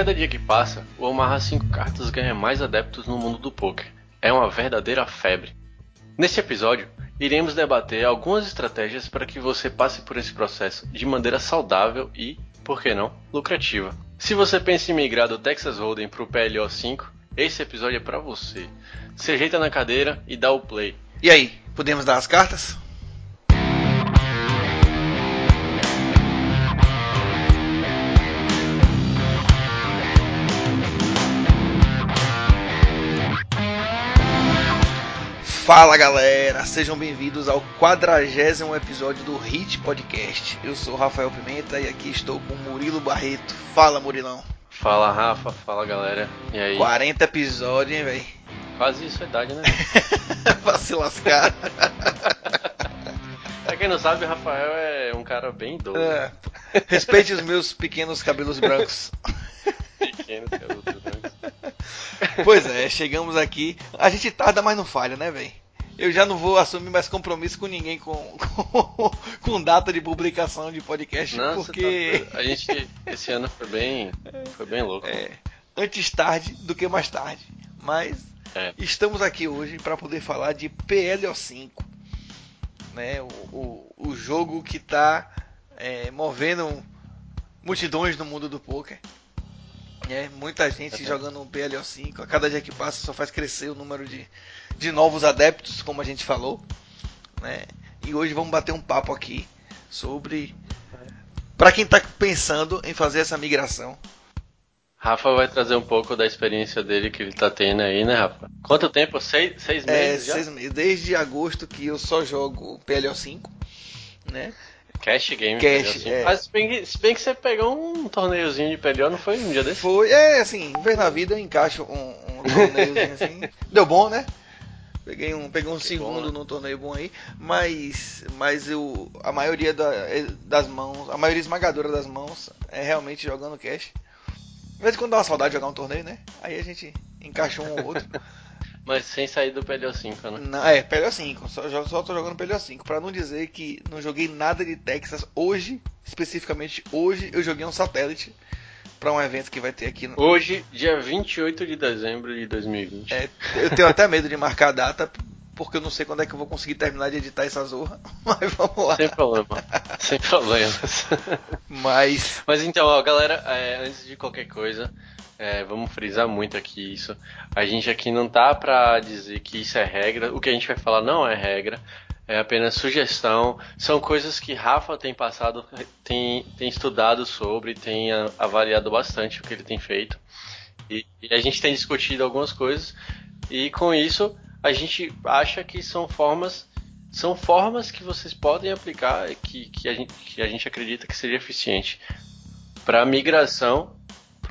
cada dia que passa, o Omaha 5 cartas ganha mais adeptos no mundo do poker. É uma verdadeira febre. Neste episódio, iremos debater algumas estratégias para que você passe por esse processo de maneira saudável e, por que não, lucrativa. Se você pensa em migrar do Texas Hold'em para o PLO 5, esse episódio é para você. Se ajeita na cadeira e dá o play. E aí, podemos dar as cartas? Fala galera, sejam bem-vindos ao quadragésimo episódio do Hit Podcast. Eu sou Rafael Pimenta e aqui estou com Murilo Barreto. Fala Murilão. Fala Rafa, fala galera. E aí? 40 episódios, hein, velho? Quase isso a idade, né? pra se lascar. pra quem não sabe, o Rafael é um cara bem idoso. É. Respeite os meus pequenos cabelos brancos. Pequenos cabelos brancos. Pois é, chegamos aqui. A gente tarda, mas não falha, né, velho? Eu já não vou assumir mais compromisso com ninguém com, com, com data de publicação de podcast, Nossa, porque tá... a gente esse ano foi bem, foi bem louco. É, antes tarde do que mais tarde. Mas é. estamos aqui hoje para poder falar de PLO5, né? O, o, o jogo que está é, movendo multidões no mundo do poker. É, muita gente jogando um PLO5. A cada dia que passa só faz crescer o número de, de novos adeptos, como a gente falou. Né? E hoje vamos bater um papo aqui sobre. Para quem está pensando em fazer essa migração. Rafa vai trazer um pouco da experiência dele que ele está tendo aí, né, Rafa? Quanto tempo? Seis, seis é, meses? É, seis meses. Desde agosto que eu só jogo PLO5. Né? Cash Game. Cash, assim. é. Mas se bem, que, se bem, que, você pegou um torneiozinho de PLO, não foi um dia desse? Foi, é assim, vez na vida eu encaixo um, um torneiozinho assim. Deu bom, né? Peguei um, peguei um que segundo bom, né? num torneio bom aí, mas, mas eu, a maioria da, das mãos, a maioria esmagadora das mãos é realmente jogando cash. De vez em quando dá uma saudade de jogar um torneio, né? Aí a gente encaixa um ou outro. Mas sem sair do PLO5, né? Não, é, PLO5. Só, só tô jogando PLO5. Pra não dizer que não joguei nada de Texas hoje, especificamente hoje, eu joguei um satélite para um evento que vai ter aqui no... Hoje, dia 28 de dezembro de 2020. É, eu tenho até medo de marcar a data, porque eu não sei quando é que eu vou conseguir terminar de editar essa zorra. Mas vamos lá. Sem problema. Sem problemas. Mas. Mas então, ó, galera, é, antes de qualquer coisa, é, vamos frisar muito aqui isso. A gente aqui não tá pra dizer que isso é regra. O que a gente vai falar não é regra. É apenas sugestão. São coisas que Rafa tem passado, tem, tem estudado sobre, tem avaliado bastante o que ele tem feito. E, e a gente tem discutido algumas coisas. E com isso, a gente acha que são formas são formas que vocês podem aplicar que, que, a, gente, que a gente acredita que seria eficiente para migração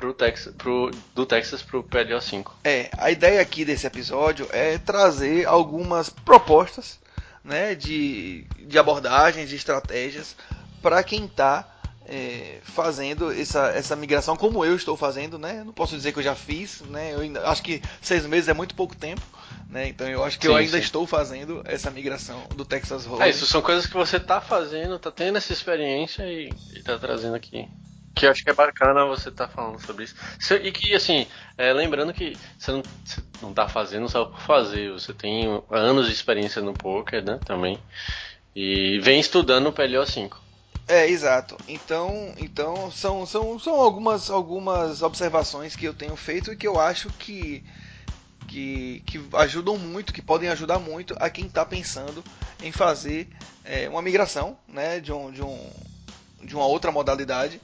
pro Texas, pro, do Texas para o PLO5. É, a ideia aqui desse episódio é trazer algumas propostas né, de, de abordagens, de estratégias para quem está é, fazendo essa, essa migração, como eu estou fazendo, né? Não posso dizer que eu já fiz, né? Eu ainda, acho que seis meses é muito pouco tempo, né? Então eu acho que sim, eu ainda sim. estou fazendo essa migração do Texas Hold'em. É, isso são coisas que você está fazendo, está tendo essa experiência e está trazendo aqui. Que eu acho que é bacana você estar tá falando sobre isso. E que, assim, é, lembrando que você não, você não tá fazendo só por fazer, você tem anos de experiência no poker, né, também. E vem estudando o PLO 5. É, exato. Então, então são, são, são algumas, algumas observações que eu tenho feito e que eu acho que, que, que ajudam muito, que podem ajudar muito a quem está pensando em fazer é, uma migração né, de, um, de, um, de uma outra modalidade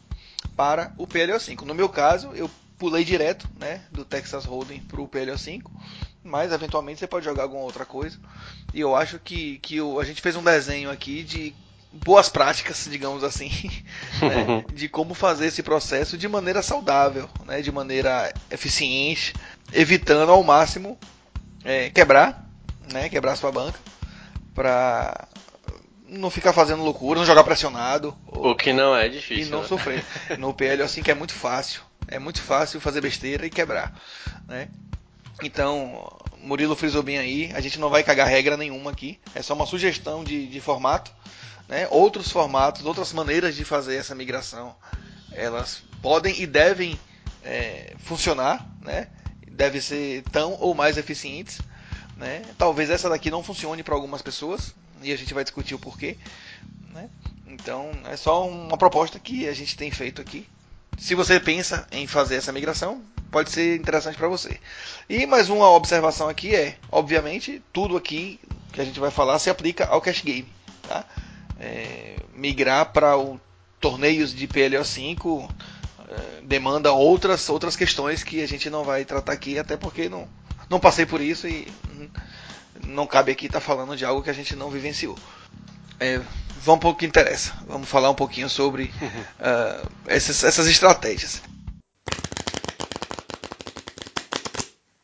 para o PLO5. No meu caso, eu pulei direto né, do Texas Hold'em para o PLO5, mas eventualmente você pode jogar alguma outra coisa. E eu acho que, que eu, a gente fez um desenho aqui de boas práticas, digamos assim, né, de como fazer esse processo de maneira saudável, né, de maneira eficiente, evitando ao máximo é, quebrar, né, quebrar sua banca, para não ficar fazendo loucura, não jogar pressionado. O que não é difícil. E não né? sofrer. No PL assim que é muito fácil. É muito fácil fazer besteira e quebrar. Né? Então, Murilo frisou bem aí, a gente não vai cagar regra nenhuma aqui. É só uma sugestão de, de formato. Né? Outros formatos, outras maneiras de fazer essa migração, elas podem e devem é, funcionar, né? Deve ser tão ou mais eficientes, né? Talvez essa daqui não funcione para algumas pessoas e a gente vai discutir o porquê, né? Então é só uma proposta que a gente tem feito aqui. Se você pensa em fazer essa migração, pode ser interessante para você. E mais uma observação aqui é, obviamente, tudo aqui que a gente vai falar se aplica ao cash game, tá? É, migrar para torneios de PLO5 é, demanda outras outras questões que a gente não vai tratar aqui, até porque não não passei por isso e não cabe aqui estar tá falando de algo que a gente não vivenciou. É, vamos para o que interessa. Vamos falar um pouquinho sobre uh, essas, essas estratégias.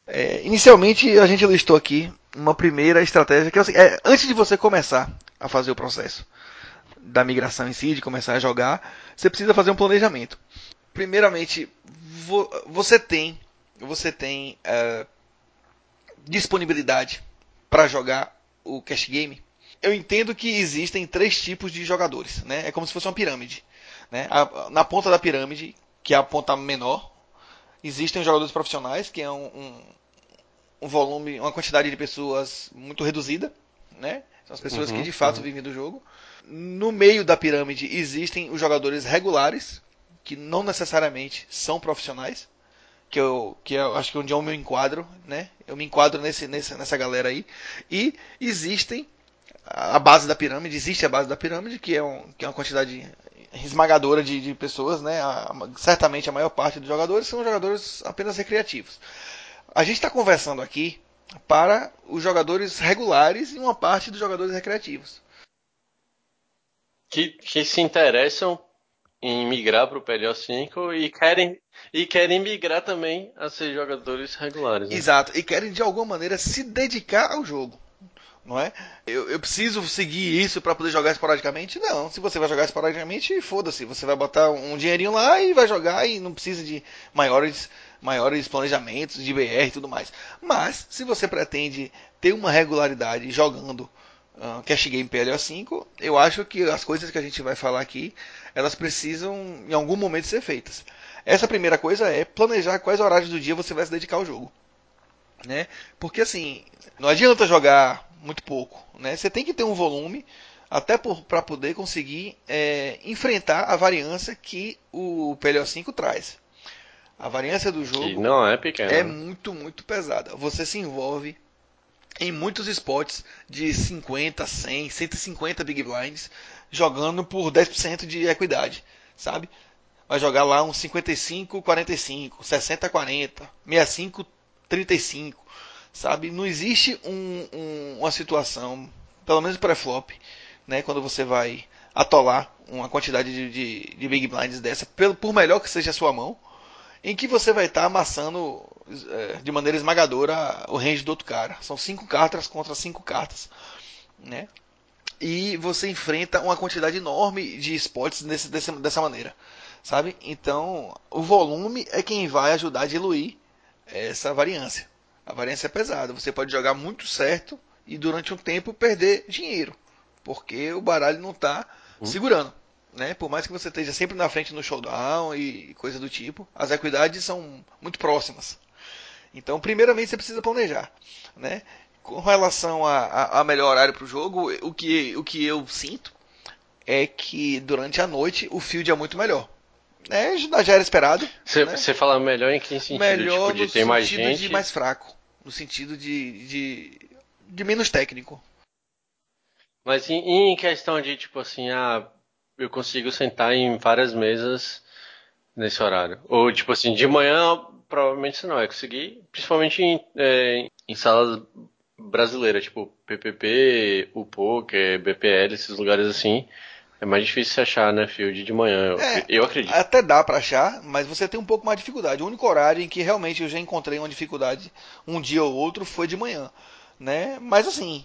É, inicialmente a gente listou aqui uma primeira estratégia que é, é, antes de você começar a fazer o processo da migração em si, de começar a jogar, você precisa fazer um planejamento. Primeiramente, vo, você tem você tem uh, disponibilidade para jogar o cash game. Eu entendo que existem três tipos de jogadores, né? É como se fosse uma pirâmide, né? A, na ponta da pirâmide, que é a ponta menor, existem os jogadores profissionais, que é um, um, um volume, uma quantidade de pessoas muito reduzida, né? São as pessoas uhum, que de fato uhum. vivem do jogo. No meio da pirâmide existem os jogadores regulares, que não necessariamente são profissionais, que eu, que eu acho que é onde eu me enquadro, né? Eu me enquadro nesse, nesse, nessa galera aí. E existem a base da pirâmide, existe a base da pirâmide, que é, um, que é uma quantidade esmagadora de, de pessoas, né? A, certamente a maior parte dos jogadores são jogadores apenas recreativos. A gente está conversando aqui para os jogadores regulares e uma parte dos jogadores recreativos. Que, que se interessam em migrar para o PLO5 e querem, e querem migrar também a ser jogadores regulares. Né? Exato, e querem de alguma maneira se dedicar ao jogo. Não é? Eu, eu preciso seguir isso para poder jogar esporadicamente? Não. Se você vai jogar esporadicamente, foda-se. Você vai botar um dinheirinho lá e vai jogar e não precisa de maiores maiores planejamentos de BR e tudo mais. Mas, se você pretende ter uma regularidade jogando uh, Cash Game PLO5, eu acho que as coisas que a gente vai falar aqui, elas precisam em algum momento ser feitas. Essa primeira coisa é planejar quais horários do dia você vai se dedicar ao jogo. Né? Porque assim, não adianta jogar muito pouco. Né? Você tem que ter um volume até para poder conseguir é, enfrentar a variância que o PLO5 traz. A variância do jogo não é pequena. É muito, muito pesada. Você se envolve em muitos spots de 50, 100, 150 big blinds jogando por 10% de equidade, sabe? Vai jogar lá uns 55, 45, 60, 40, 65, 35, sabe? Não existe um, um, uma situação, pelo menos pré-flop, né? Quando você vai atolar uma quantidade de, de, de big blinds dessa, pelo, por melhor que seja a sua mão, em que você vai estar tá amassando é, de maneira esmagadora o range do outro cara. São cinco cartas contra cinco cartas, né? E você enfrenta uma quantidade enorme de spots desse, desse, dessa maneira, sabe? Então, o volume é quem vai ajudar a diluir essa variância. A variância é pesada. Você pode jogar muito certo e durante um tempo perder dinheiro, porque o baralho não está hum. segurando né? Por mais que você esteja sempre na frente no showdown e coisa do tipo, as equidades são muito próximas. Então, primeiramente, você precisa planejar, né? Com relação a, a, a melhor horário para o jogo, o que, o que eu sinto é que durante a noite o field é muito melhor. É, já era esperado. Você né? fala melhor em que sentido? Melhor tipo, de ter mais gente? de mais fraco. No sentido de, de, de menos técnico. Mas em, em, questão de, tipo assim, ah, eu consigo sentar em várias mesas nesse horário. Ou, tipo assim, de manhã, provavelmente você não vai conseguir, principalmente em, é, em salas brasileiras, tipo PPP, UPOC, BPL, esses lugares assim. É mais difícil se achar, né, field de manhã, eu, é, eu acredito. Até dá para achar, mas você tem um pouco mais de dificuldade. O único horário em que realmente eu já encontrei uma dificuldade um dia ou outro foi de manhã, né? Mas assim,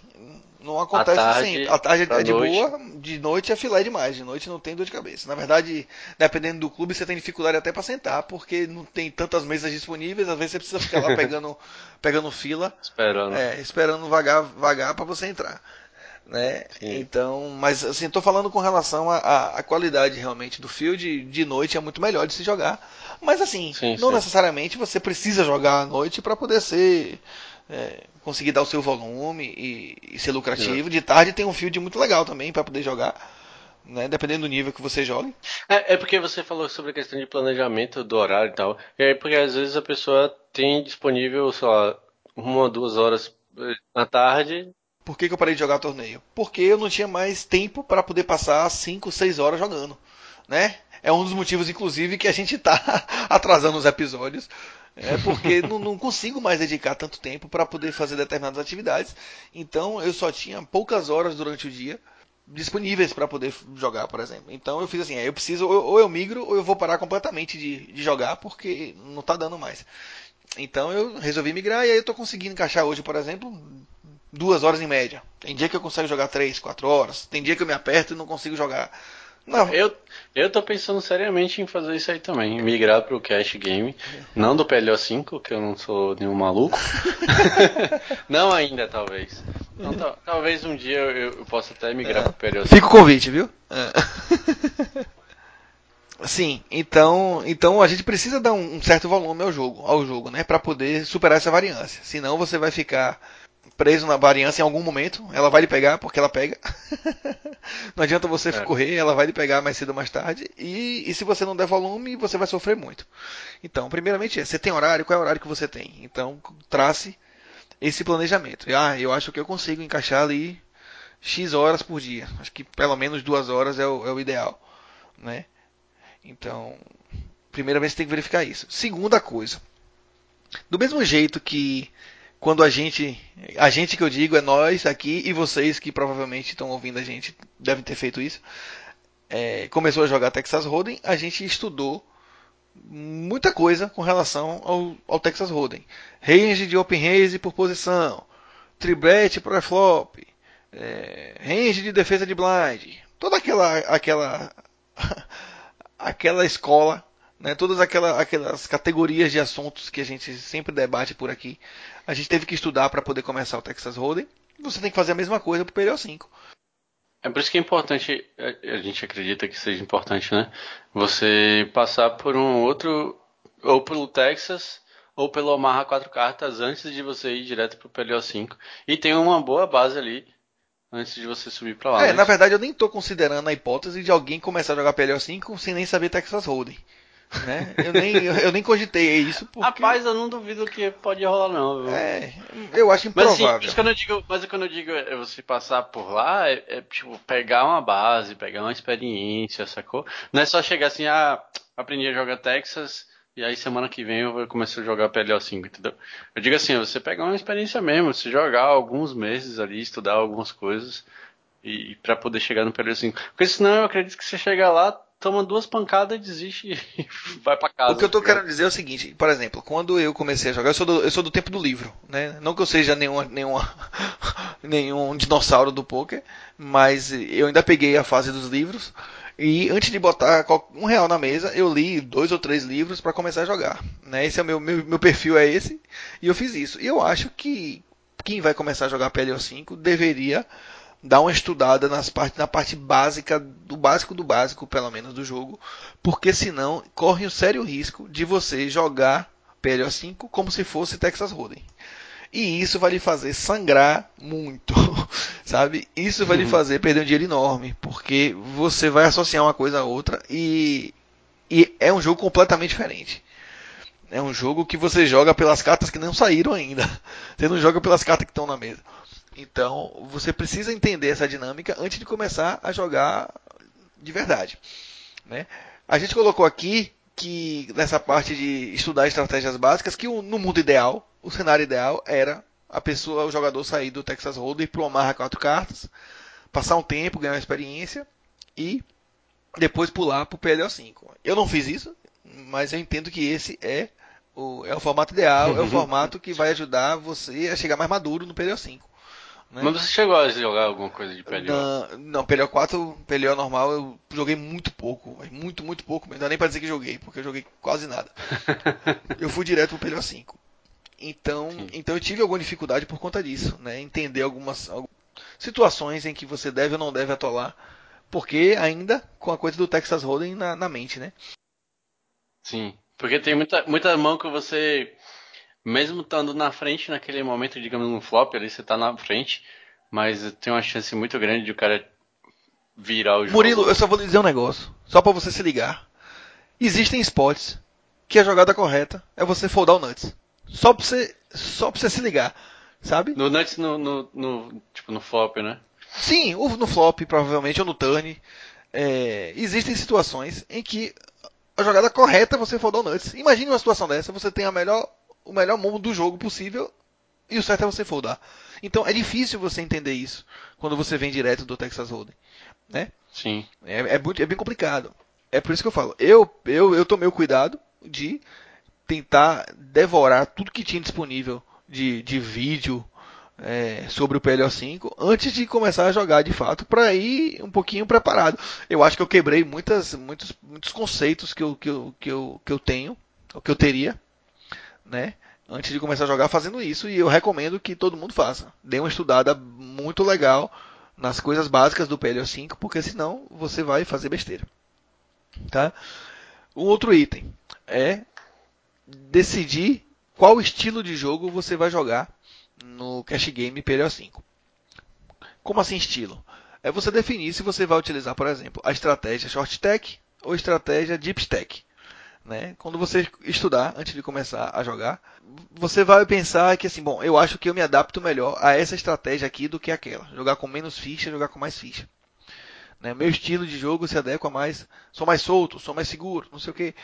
não acontece tarde, sempre. A tarde é de noite. boa, de noite é filé demais. De noite não tem dor de cabeça. Na verdade, dependendo do clube, você tem dificuldade até para sentar, porque não tem tantas mesas disponíveis. Às vezes você precisa ficar lá pegando, pegando fila. Esperando. É, esperando vagar, vagar para você entrar. né? Então, mas assim, tô falando com relação à qualidade realmente do field, de noite é muito melhor de se jogar. Mas assim, sim, não sim. necessariamente você precisa jogar à noite para poder ser é, conseguir dar o seu volume e, e ser lucrativo. De tarde tem um field muito legal também para poder jogar. Né, dependendo do nível que você joga. É, é, porque você falou sobre a questão de planejamento do horário e tal. É porque às vezes a pessoa tem disponível, sei lá, uma ou duas horas eh, na tarde por que, que eu parei de jogar torneio? Porque eu não tinha mais tempo para poder passar 5, 6 horas jogando, né? É um dos motivos, inclusive, que a gente está atrasando os episódios. É porque não, não, consigo mais dedicar tanto tempo para poder fazer determinadas atividades. Então eu só tinha poucas horas durante o dia disponíveis para poder jogar, por exemplo. Então eu fiz assim, é, eu preciso ou eu migro ou eu vou parar completamente de, de jogar porque não está dando mais. Então eu resolvi migrar e aí eu estou conseguindo encaixar hoje, por exemplo, duas horas em média. Tem dia que eu consigo jogar três, quatro horas. Tem dia que eu me aperto e não consigo jogar. Não. Eu, eu tô pensando seriamente em fazer isso aí também, migrar pro cash game, não do PLO 5, que eu não sou nenhum maluco. não ainda, talvez. Então, talvez um dia eu, eu possa até migrar é. pro PLO 5. Fica o convite, viu? É. Sim, então, então a gente precisa dar um, um certo volume ao jogo, ao jogo, né, para poder superar essa variância. Senão você vai ficar preso na variância em algum momento, ela vai lhe pegar, porque ela pega. não adianta você é. correr, ela vai lhe pegar mais cedo ou mais tarde. E, e, se você não der volume, você vai sofrer muito. Então, primeiramente, você tem horário? Qual é o horário que você tem? Então, trace esse planejamento. Ah, eu acho que eu consigo encaixar ali X horas por dia. Acho que pelo menos duas horas é o, é o ideal. Né? Então, primeiramente você tem que verificar isso. Segunda coisa. Do mesmo jeito que quando a gente, a gente que eu digo é nós aqui e vocês que provavelmente estão ouvindo a gente devem ter feito isso, é, começou a jogar Texas Hold'em, a gente estudou muita coisa com relação ao, ao Texas Hold'em. Range de open raise por posição, tribet para flop, é, range de defesa de blind, toda aquela aquela aquela escola né, todas aquelas, aquelas categorias de assuntos que a gente sempre debate por aqui, a gente teve que estudar para poder começar o Texas Hold'em. Você tem que fazer a mesma coisa para o PLO 5. É por isso que é importante, a gente acredita que seja importante, né? Você passar por um outro, ou pelo Texas, ou pelo Omaha 4 cartas antes de você ir direto para o PLO 5. E tem uma boa base ali antes de você subir para lá. É, né? na verdade eu nem estou considerando a hipótese de alguém começar a jogar PLO 5 sem nem saber Texas Hold'em. Né? Eu, nem, eu, nem cogitei isso. Porque... Rapaz, eu não duvido que pode rolar, não. Viu? É, eu acho improvável. Mas, assim, quando eu digo, mas quando eu digo é você passar por lá, é, é, tipo pegar uma base, pegar uma experiência, sacou? Não é só chegar assim, ah, aprendi a jogar Texas. E aí semana que vem eu vou começar a jogar PLO 5, entendeu? Eu digo assim, você pegar uma experiência mesmo, você jogar alguns meses ali, estudar algumas coisas e, e para poder chegar no PLO 5. Porque senão eu acredito que você chega lá, toma duas pancadas, desiste e vai para casa. O que eu tô querendo dizer é o seguinte, por exemplo, quando eu comecei a jogar, eu sou do, eu sou do tempo do livro, né? Não que eu seja nenhuma, nenhuma, nenhum dinossauro do poker, mas eu ainda peguei a fase dos livros e antes de botar um real na mesa, eu li dois ou três livros para começar a jogar. Né? Esse é o meu, meu, meu perfil é esse e eu fiz isso. E eu acho que quem vai começar a jogar PLO 5 deveria dar uma estudada nas parte, na parte básica, do básico do básico, pelo menos, do jogo, porque senão corre o sério risco de você jogar PLO 5 como se fosse Texas Hold'em. E isso vai lhe fazer sangrar muito, sabe? Isso vai lhe uhum. fazer perder um dinheiro enorme, porque você vai associar uma coisa a outra e, e é um jogo completamente diferente. É um jogo que você joga pelas cartas que não saíram ainda. Você não joga pelas cartas que estão na mesa. Então, você precisa entender essa dinâmica antes de começar a jogar de verdade. Né? A gente colocou aqui que nessa parte de estudar estratégias básicas, que no mundo ideal, o cenário ideal era a pessoa, o jogador sair do Texas Hold'em para o Omaha quatro cartas, passar um tempo, ganhar uma experiência e depois pular para o PLO 5. Eu não fiz isso, mas eu entendo que esse é o, é o formato ideal, é o formato que vai ajudar você a chegar mais maduro no PLO 5. Né? Mas você chegou a jogar alguma coisa de PLO? Não, não PLO 4, PLO normal, eu joguei muito pouco. Muito, muito pouco. Não dá nem pra dizer que joguei, porque eu joguei quase nada. eu fui direto pro PLO 5. Então, então eu tive alguma dificuldade por conta disso, né? Entender algumas. situações em que você deve ou não deve atolar, porque ainda com a coisa do Texas Hold'em na, na mente, né? Sim, porque tem muita, muita mão que você, mesmo estando na frente naquele momento, digamos no flop, ali você tá na frente, mas tem uma chance muito grande de o cara virar o jogo. Murilo, eu só vou lhe dizer um negócio, só para você se ligar. Existem spots que a jogada correta é você foldar o nuts. Só pra você, só pra você se ligar, sabe? No nuts no, no, no tipo no flop, né? Sim, ou no flop provavelmente ou no turn. É, existem situações em que a jogada correta é você foldar o nuts. Imagine uma situação dessa, você tem a melhor, o melhor mundo do jogo possível e o certo é você foldar. Então é difícil você entender isso quando você vem direto do Texas Hold'em, né? Sim. É, é, muito, é bem complicado. É por isso que eu falo. Eu, eu, eu tomei o cuidado de tentar devorar tudo que tinha disponível de, de vídeo é, sobre o PLO5 antes de começar a jogar de fato para ir um pouquinho preparado. Eu acho que eu quebrei muitas, muitos, muitos conceitos que eu, que, eu, que, eu, que eu tenho, que eu teria, né? Antes de começar a jogar fazendo isso e eu recomendo que todo mundo faça. Dê uma estudada muito legal nas coisas básicas do PLO5, porque senão você vai fazer besteira. Tá? Um outro item é decidir qual estilo de jogo você vai jogar no Cash Game PLO5. Como assim estilo? É você definir se você vai utilizar, por exemplo, a estratégia Short Stack ou estratégia Deep Stack. Né? Quando você estudar antes de começar a jogar, você vai pensar que assim, bom, eu acho que eu me adapto melhor a essa estratégia aqui do que aquela. Jogar com menos ficha, jogar com mais ficha. Né? Meu estilo de jogo se adequa mais, sou mais solto, sou mais seguro, não sei o que.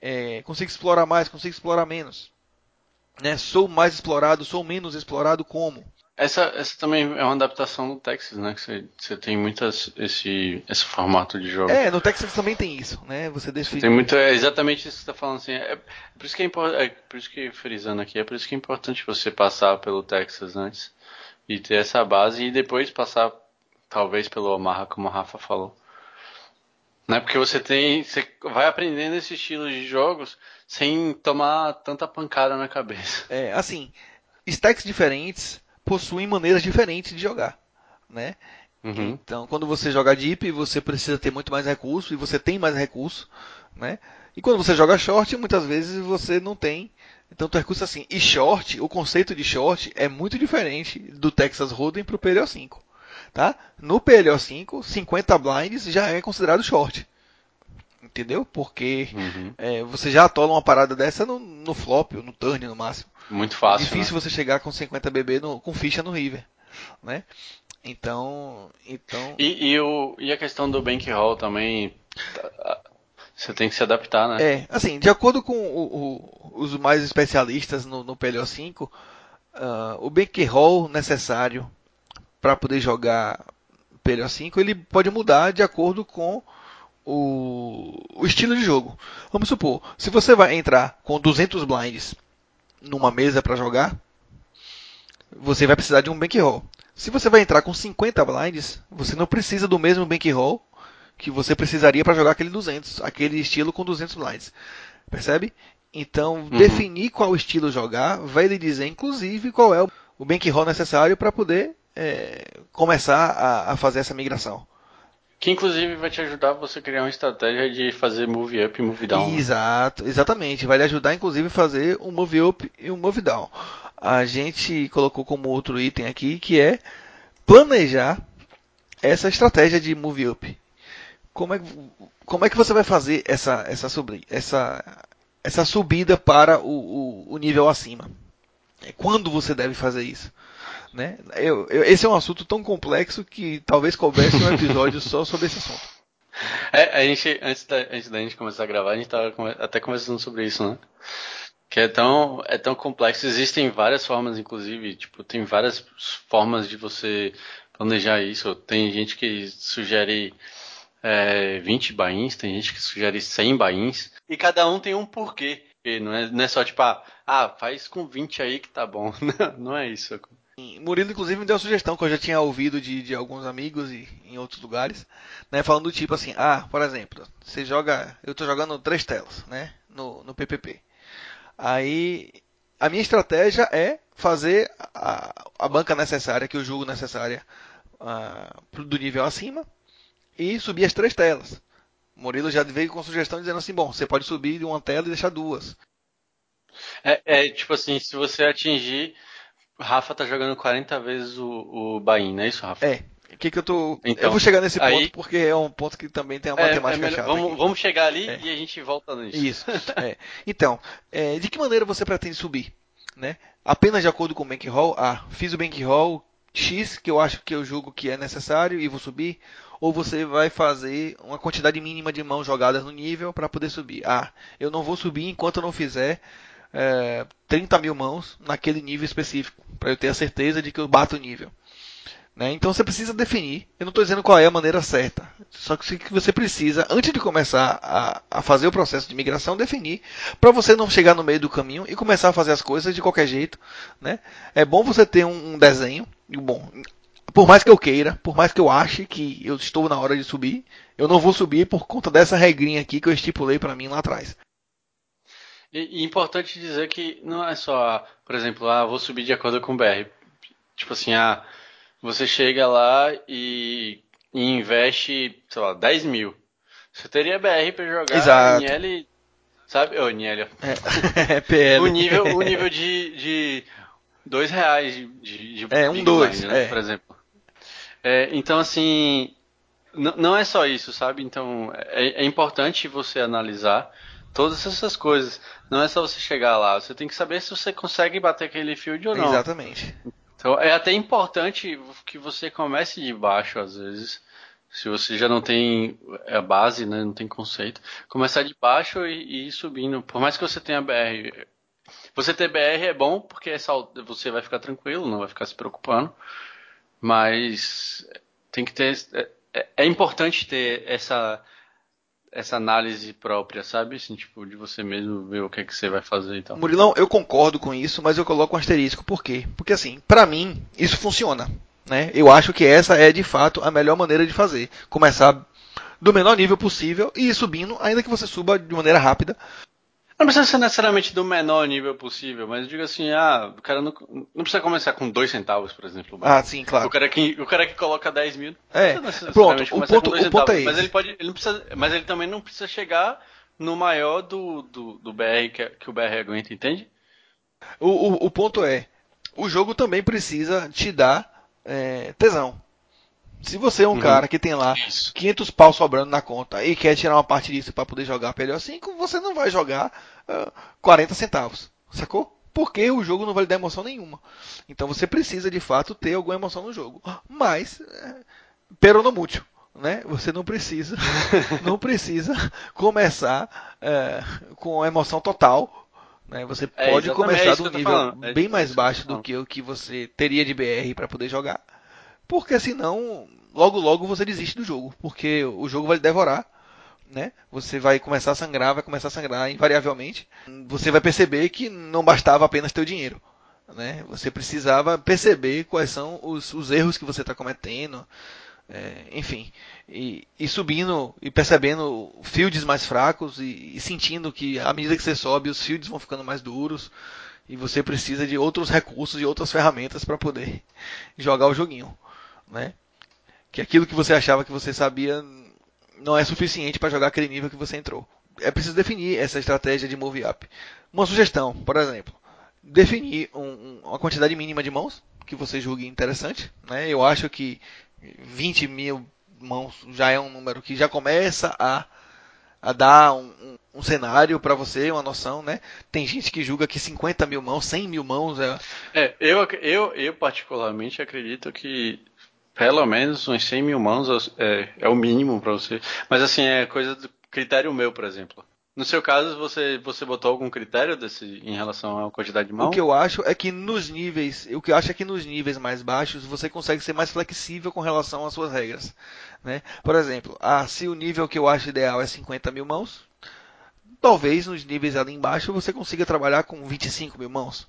É, consigo explorar mais, consigo explorar menos. Né? Sou mais explorado, sou menos explorado como. Essa, essa também é uma adaptação do Texas, né? Que você, tem muitas esse, esse formato de jogo. É, no Texas também tem isso, né? Você define. Tem muito, é exatamente isso que você está falando assim. É, é, por isso que é, é por isso que frisando aqui, é por isso que é importante você passar pelo Texas antes e ter essa base e depois passar talvez pelo Omaha, como o Rafa falou. Né? Porque você tem. Você vai aprendendo esse estilo de jogos sem tomar tanta pancada na cabeça. É, assim, stacks diferentes possuem maneiras diferentes de jogar, né? Uhum. Então, quando você joga deep, você precisa ter muito mais recurso e você tem mais recurso, né? E quando você joga short, muitas vezes você não tem tanto recurso assim. E short, o conceito de short é muito diferente do Texas Hold'em para o PLO5, tá? No PLO5, 50 blinds já é considerado short. Entendeu? Porque uhum. é, você já atola uma parada dessa no, no flop ou no turn no máximo. Muito fácil. É difícil né? você chegar com 50 BB no, com ficha no river, né? Então, então. E, e, o, e a questão do bankroll também, você tem que se adaptar, né? É, assim, de acordo com o, o, os mais especialistas no, no PLO5, uh, ah, o bankroll necessário para poder jogar PLO5 ele pode mudar de acordo com o, o estilo de jogo. Vamos supor, se você vai entrar com 200 blinds numa mesa para jogar, você vai precisar de um bankroll. Se você vai entrar com 50 blinds, você não precisa do mesmo bankroll que você precisaria para jogar aquele 200, aquele estilo com 200 blinds. Percebe? Então, uhum. definir qual estilo jogar vai lhe dizer, inclusive, qual é o bankroll necessário para poder é, começar a, a, fazer essa migração. Que inclusive vai te ajudar você criar uma estratégia de fazer move up e move down. Né? Exato, exatamente. Vai lhe ajudar inclusive a fazer um move up e um move down. A gente colocou como outro item aqui que é planejar essa estratégia de move up. Como é, como é que você vai fazer essa, essa, sobre, essa, essa subida para o, o, o nível acima? Quando você deve fazer isso? Né? Eu, eu, esse é um assunto tão complexo que talvez coubesse um episódio só sobre esse assunto. É, a gente, antes da, antes da gente começar a gravar, a gente estava até conversando sobre isso, né? Que é tão, é tão complexo. Existem várias formas, inclusive, tipo, tem várias formas de você planejar isso. Tem gente que sugere é, 20 bains, tem gente que sugere 100 bains. E cada um tem um porquê. Não é, não é só tipo, ah, ah, faz com 20 aí que tá bom. Não, não é isso. Murilo, inclusive, me deu uma sugestão que eu já tinha ouvido de, de alguns amigos e em outros lugares, né? Falando do tipo assim, ah, por exemplo, você joga. Eu estou jogando três telas, né? No, no PPP. Aí a minha estratégia é fazer a, a banca necessária, que eu julgo necessária uh, do nível acima e subir as três telas. Murilo já veio com sugestão dizendo assim, bom, você pode subir de uma tela e deixar duas. É, é tipo assim, se você atingir, Rafa tá jogando 40 vezes o, o Bahia, não é isso, Rafa? É. O que, que eu tô. Então, eu vou chegar nesse aí, ponto porque é um ponto que também tem a é, matemática é, é chata. Vamos, vamos, chegar ali é. e a gente volta nisso. Isso. é. Então, é, de que maneira você pretende subir? Né? Apenas de acordo com o bankroll? Ah, fiz o bankroll X, que eu acho que eu julgo que é necessário e vou subir. Ou você vai fazer uma quantidade mínima de mãos jogadas no nível para poder subir. Ah, eu não vou subir enquanto eu não fizer é, 30 mil mãos naquele nível específico, para eu ter a certeza de que eu bato o nível. Né? Então você precisa definir. Eu não estou dizendo qual é a maneira certa. Só que você precisa, antes de começar a, a fazer o processo de migração, definir para você não chegar no meio do caminho e começar a fazer as coisas de qualquer jeito. Né? É bom você ter um, um desenho. Bom, por mais que eu queira, por mais que eu ache que eu estou na hora de subir, eu não vou subir por conta dessa regrinha aqui que eu estipulei para mim lá atrás. E, e importante dizer que não é só, por exemplo, ah, vou subir de acordo com o BR. Tipo assim, ah, você chega lá e, e investe, sei lá, 10 mil. Você teria BR para jogar Exato. NL, sabe? Ô, oh, NL. É, é PL. o nível, o nível de, de dois reais de, de, É, um dois, né, é. por exemplo. É, então, assim, não é só isso, sabe? Então, é, é importante você analisar todas essas coisas. Não é só você chegar lá, você tem que saber se você consegue bater aquele field ou não. Exatamente. Então é até importante que você comece de baixo às vezes. Se você já não tem a base, né, não tem conceito, começar de baixo e, e ir subindo. Por mais que você tenha BR, você ter BR é bom porque é só, você vai ficar tranquilo, não vai ficar se preocupando. Mas tem que ter, é, é importante ter essa essa análise própria, sabe? Assim, tipo, de você mesmo ver o que é que você vai fazer e tal. Murilão, eu concordo com isso, mas eu coloco um asterisco. Por quê? Porque assim, para mim, isso funciona. Né? Eu acho que essa é de fato a melhor maneira de fazer. Começar do menor nível possível e ir subindo, ainda que você suba de maneira rápida, não precisa ser necessariamente do menor nível possível, mas diga assim, ah, o cara não, não precisa começar com dois centavos, por exemplo. Ah, sim, claro. O cara que, o cara que coloca 10 mil. É, pronto, o ponto, o ponto é mas ele pode, ele não precisa, mas ele também não precisa chegar no maior do, do, do BR que, que o BR aguenta, entende? O, o, o ponto é, o jogo também precisa te dar é, tesão. Se você é um uhum. cara que tem lá Isso. 500 pau sobrando na conta e quer tirar uma parte disso para poder jogar PLO5, você não vai jogar uh, 40 centavos, sacou? Porque o jogo não vai lhe dar emoção nenhuma. Então você precisa de fato ter alguma emoção no jogo. Mas, é, pero no mútil. Né? Você não precisa, não precisa começar é, com emoção total. Né? Você é, pode começar de um nível é bem mais baixo do que o que você teria de BR para poder jogar porque senão logo logo você desiste do jogo, porque o jogo vai lhe devorar, né? Você vai começar a sangrar, vai começar a sangrar invariavelmente. Você vai perceber que não bastava apenas ter o dinheiro, né? Você precisava perceber quais são os, os erros que você está cometendo, é, enfim, e, e, subindo e percebendo fields mais fracos e, e sentindo que à medida que você sobe os fields vão ficando mais duros e você precisa de outros recursos e outras ferramentas para poder jogar o joguinho né? Que aquilo que você achava que você sabia não é suficiente para jogar aquele nível que você entrou. É preciso definir essa estratégia de move up. Uma sugestão, por exemplo, definir um, uma quantidade mínima de mãos que você julgue interessante. Né? Eu acho que 20 mil mãos já é um número que já começa a, a dar um, um, um cenário para você, uma noção, né? Tem gente que julga que 50 mil mãos, 100 mil mãos é... É, eu, eu, eu particularmente acredito que pelo menos uns 100 mil mãos é, é o mínimo para você. Mas assim, é coisa do critério meu, por exemplo. No seu caso, você, você botou algum critério desse, em relação à quantidade de mãos? O que eu acho é que nos níveis, o que eu acho é que nos níveis mais baixos você consegue ser mais flexível com relação às suas regras. Né? Por exemplo, ah, se o nível que eu acho ideal é 50 mil mãos, talvez nos níveis ali embaixo você consiga trabalhar com 25 mil mãos.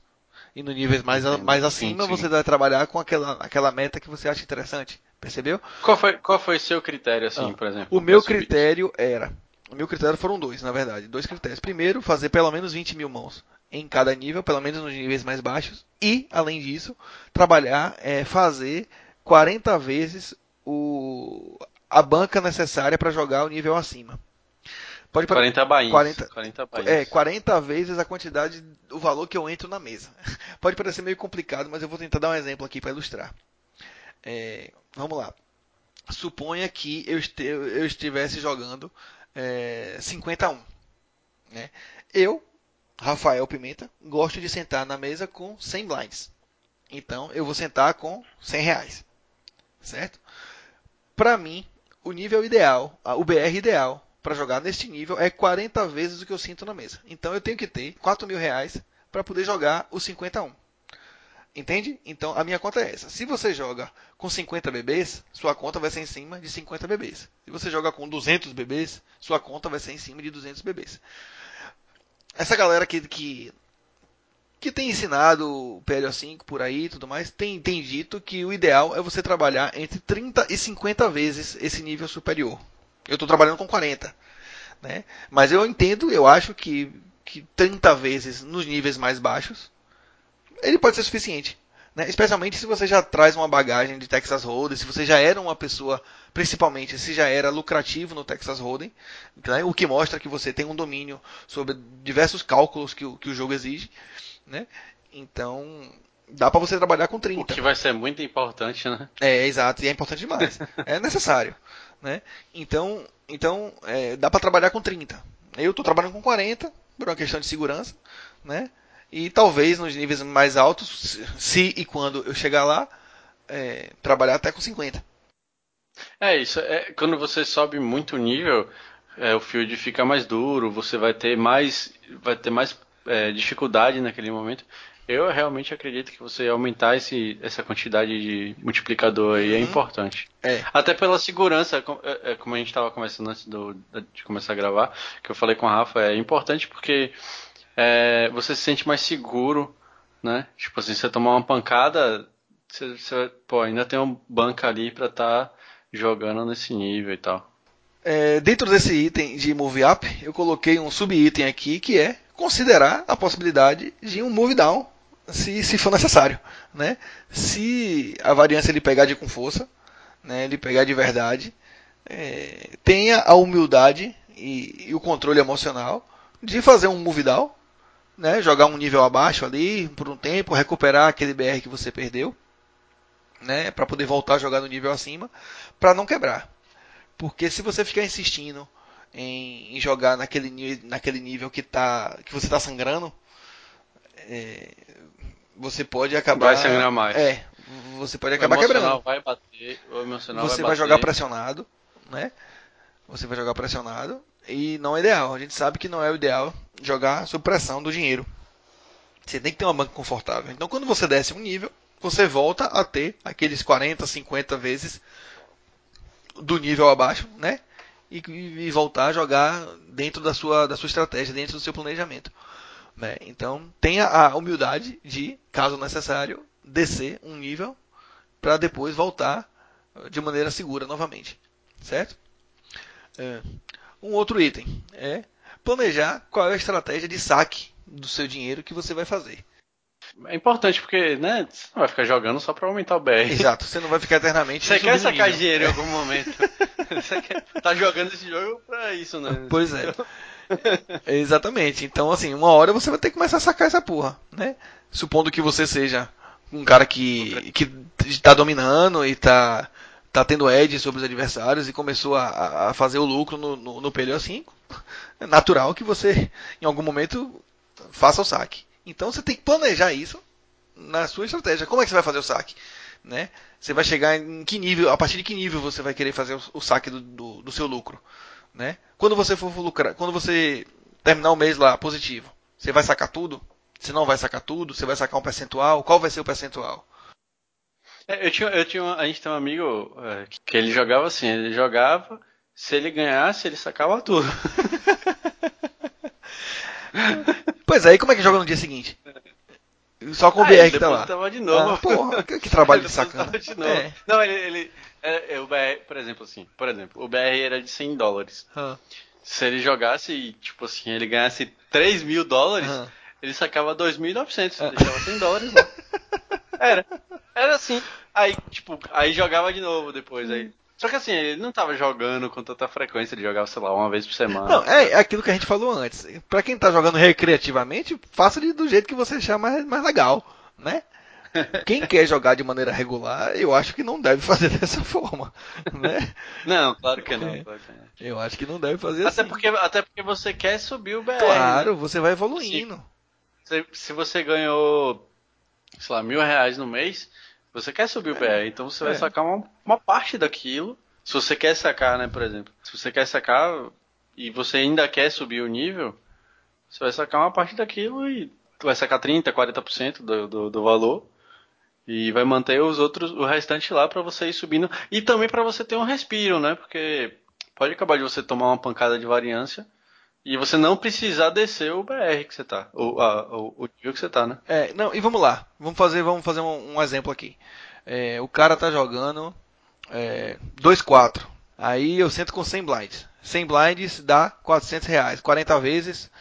E no níveis mais, mais acima sim, sim. você vai trabalhar com aquela, aquela meta que você acha interessante. Percebeu? Qual foi, qual foi seu critério, assim, ah, por exemplo? O meu critério era. O meu critério foram dois, na verdade. Dois critérios. Primeiro, fazer pelo menos 20 mil mãos em cada nível, pelo menos nos níveis mais baixos. E, além disso, trabalhar, é, fazer 40 vezes o, a banca necessária para jogar o nível acima. Pode 40 bainhas. 40, 40 bainhas. É, 40 vezes a quantidade, o valor que eu entro na mesa. Pode parecer meio complicado, mas eu vou tentar dar um exemplo aqui para ilustrar. É, vamos lá. Suponha que eu, este, eu estivesse jogando é, 50 a 1. Né? Eu, Rafael Pimenta, gosto de sentar na mesa com 100 blinds. Então eu vou sentar com 100 reais. Certo? Para mim, o nível ideal, o BR ideal para jogar neste nível é 40 vezes o que eu sinto na mesa. Então eu tenho que ter 4 mil reais para poder jogar o 51. Entende? Então a minha conta é essa. Se você joga com 50 bebês, sua conta vai ser em cima de 50 bebês. Se você joga com 200 bebês, sua conta vai ser em cima de 200 bebês. Essa galera que, que, que tem ensinado o PLO5 por aí e tudo mais, tem, tem dito que o ideal é você trabalhar entre 30 e 50 vezes esse nível superior. Eu estou trabalhando com 40. Né? Mas eu entendo, eu acho que, que 30 vezes nos níveis mais baixos, ele pode ser suficiente. Né? Especialmente se você já traz uma bagagem de Texas Hold'em, se você já era uma pessoa, principalmente se já era lucrativo no Texas Hold'em, né? o que mostra que você tem um domínio sobre diversos cálculos que o, que o jogo exige. Né? Então, dá para você trabalhar com 30. O que vai ser muito importante, né? É, exato, e é importante demais. é necessário. Né? Então, então é, dá para trabalhar com 30. Eu estou trabalhando com 40 por uma questão de segurança, né? E talvez nos níveis mais altos, se e quando eu chegar lá, é, trabalhar até com 50. É isso. É, quando você sobe muito o nível, é, o field fica mais duro, você vai ter mais, vai ter mais é, dificuldade naquele momento. Eu realmente acredito que você aumentar esse, essa quantidade de multiplicador aí é uhum. é importante. É. Até pela segurança, é, é, como a gente estava conversando antes do, de começar a gravar, que eu falei com a Rafa, é importante porque é, você se sente mais seguro, né? Tipo assim, você tomar uma pancada, você, você pô, ainda tem uma banca ali para estar tá jogando nesse nível e tal. É, dentro desse item de Move Up, eu coloquei um sub-item aqui que é considerar a possibilidade de um Move Down se, se for necessário. Né? Se a variância ele pegar de com força, né, ele pegar de verdade, é, tenha a humildade e, e, o controle emocional de fazer um move down, né, jogar um nível abaixo ali por um tempo, recuperar aquele BR que você perdeu, né, para poder voltar a jogar no nível acima, para não quebrar. Porque se você ficar insistindo em, em jogar naquele, naquele nível que, tá, que você está sangrando, é, você pode acabar. Vai sangrar mais. É, você pode acabar o quebrando. vai bater, o emocional você vai, vai jogar pressionado, né? Você vai jogar pressionado e não é ideal. A gente sabe que não é o ideal jogar sob pressão do dinheiro. Você tem que ter uma banca confortável. Então, quando você desce um nível, você volta a ter aqueles 40, 50 vezes do nível abaixo, né? E, e voltar a jogar dentro da sua, da sua estratégia, dentro do seu planejamento. Né? Então, tenha a humildade de, caso necessário, descer um nível para depois voltar de maneira segura novamente. Certo? É. Um outro item é planejar qual é a estratégia de saque do seu dinheiro que você vai fazer. É importante porque, né, você não vai ficar jogando só para aumentar o BR. Exato, você não vai ficar eternamente. Você quer sacar dinheiro em algum momento. você quer, tá jogando esse jogo para isso, né? Pois é. Exatamente. Então, assim, uma hora você vai ter que começar a sacar essa porra, né? Supondo que você seja um cara que, que está dominando e está tá tendo edge sobre os adversários e começou a, a fazer o lucro no, no, no PLO 5, é natural que você, em algum momento, faça o saque. Então você tem que planejar isso na sua estratégia. Como é que você vai fazer o saque? Né? Você vai chegar em que nível, a partir de que nível você vai querer fazer o, o saque do, do, do seu lucro? Né? Quando você for lucrar, quando você terminar o mês lá positivo, você vai sacar tudo? Você não vai sacar tudo? Você vai sacar um percentual? Qual vai ser o percentual? É, eu tinha, eu tinha, a gente tem um amigo é, que ele jogava assim, ele jogava, se ele ganhasse, ele sacava tudo. pois é, e como é que joga no dia seguinte? Só com o BR que tá lá. Tava de novo. Ah, porra, que, que trabalho de sacana. De é. Não, ele, ele é, é, o BR, por exemplo, assim, por exemplo, o BR era de 100 dólares. Se ele jogasse, tipo assim, ele ganhasse 3 mil dólares, ele sacava 2.900, deixava 100 dólares lá. Era. Era assim. Aí, tipo, aí jogava de novo depois. Aí. Só que assim, ele não tava jogando com tanta frequência, ele jogava, sei lá, uma vez por semana. Não, é, é aquilo que a gente falou antes. Pra quem tá jogando recreativamente, faça do jeito que você achar mais, mais legal, né? Quem quer jogar de maneira regular, eu acho que não deve fazer dessa forma, né? Não, claro que não. Claro que não. Eu acho que não deve fazer até assim. Porque, até porque você quer subir o BR. Claro, né? você vai evoluindo. Se, se, você ganhou, sei lá, mil reais no mês, você quer subir o BR, é. então você vai é. sacar uma, uma parte daquilo. Se você quer sacar, né, por exemplo. Se você quer sacar e você ainda quer subir o nível, você vai sacar uma parte daquilo e vai sacar 30, 40% do, do, do valor e vai manter os outros, o restante lá para você ir subindo. E também para você ter um respiro, né? Porque pode acabar de você tomar uma pancada de variância e você não precisar descer o BR que você tá. Ou o nível que você tá, né? É, não, e vamos lá. Vamos fazer, vamos fazer um, um exemplo aqui. É, o cara tá jogando é, 2-4. Aí eu sento com 100 blinds. 100 blinds dá 400 reais. 40 vezes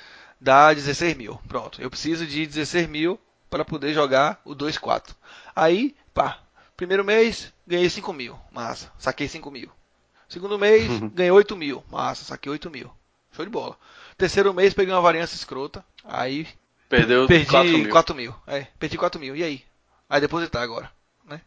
dá 16 mil. Pronto. Eu preciso de 16 mil para poder jogar o 2-4. Aí, pá, primeiro mês ganhei 5 mil, massa, saquei 5 mil. Segundo mês uhum. ganhei 8 mil, massa, saquei 8 mil. Show de bola. Terceiro mês peguei uma variância escrota, aí Perdeu perdi 4 mil. 4 mil. É, perdi 4 mil. E aí? Aí depositar agora, né?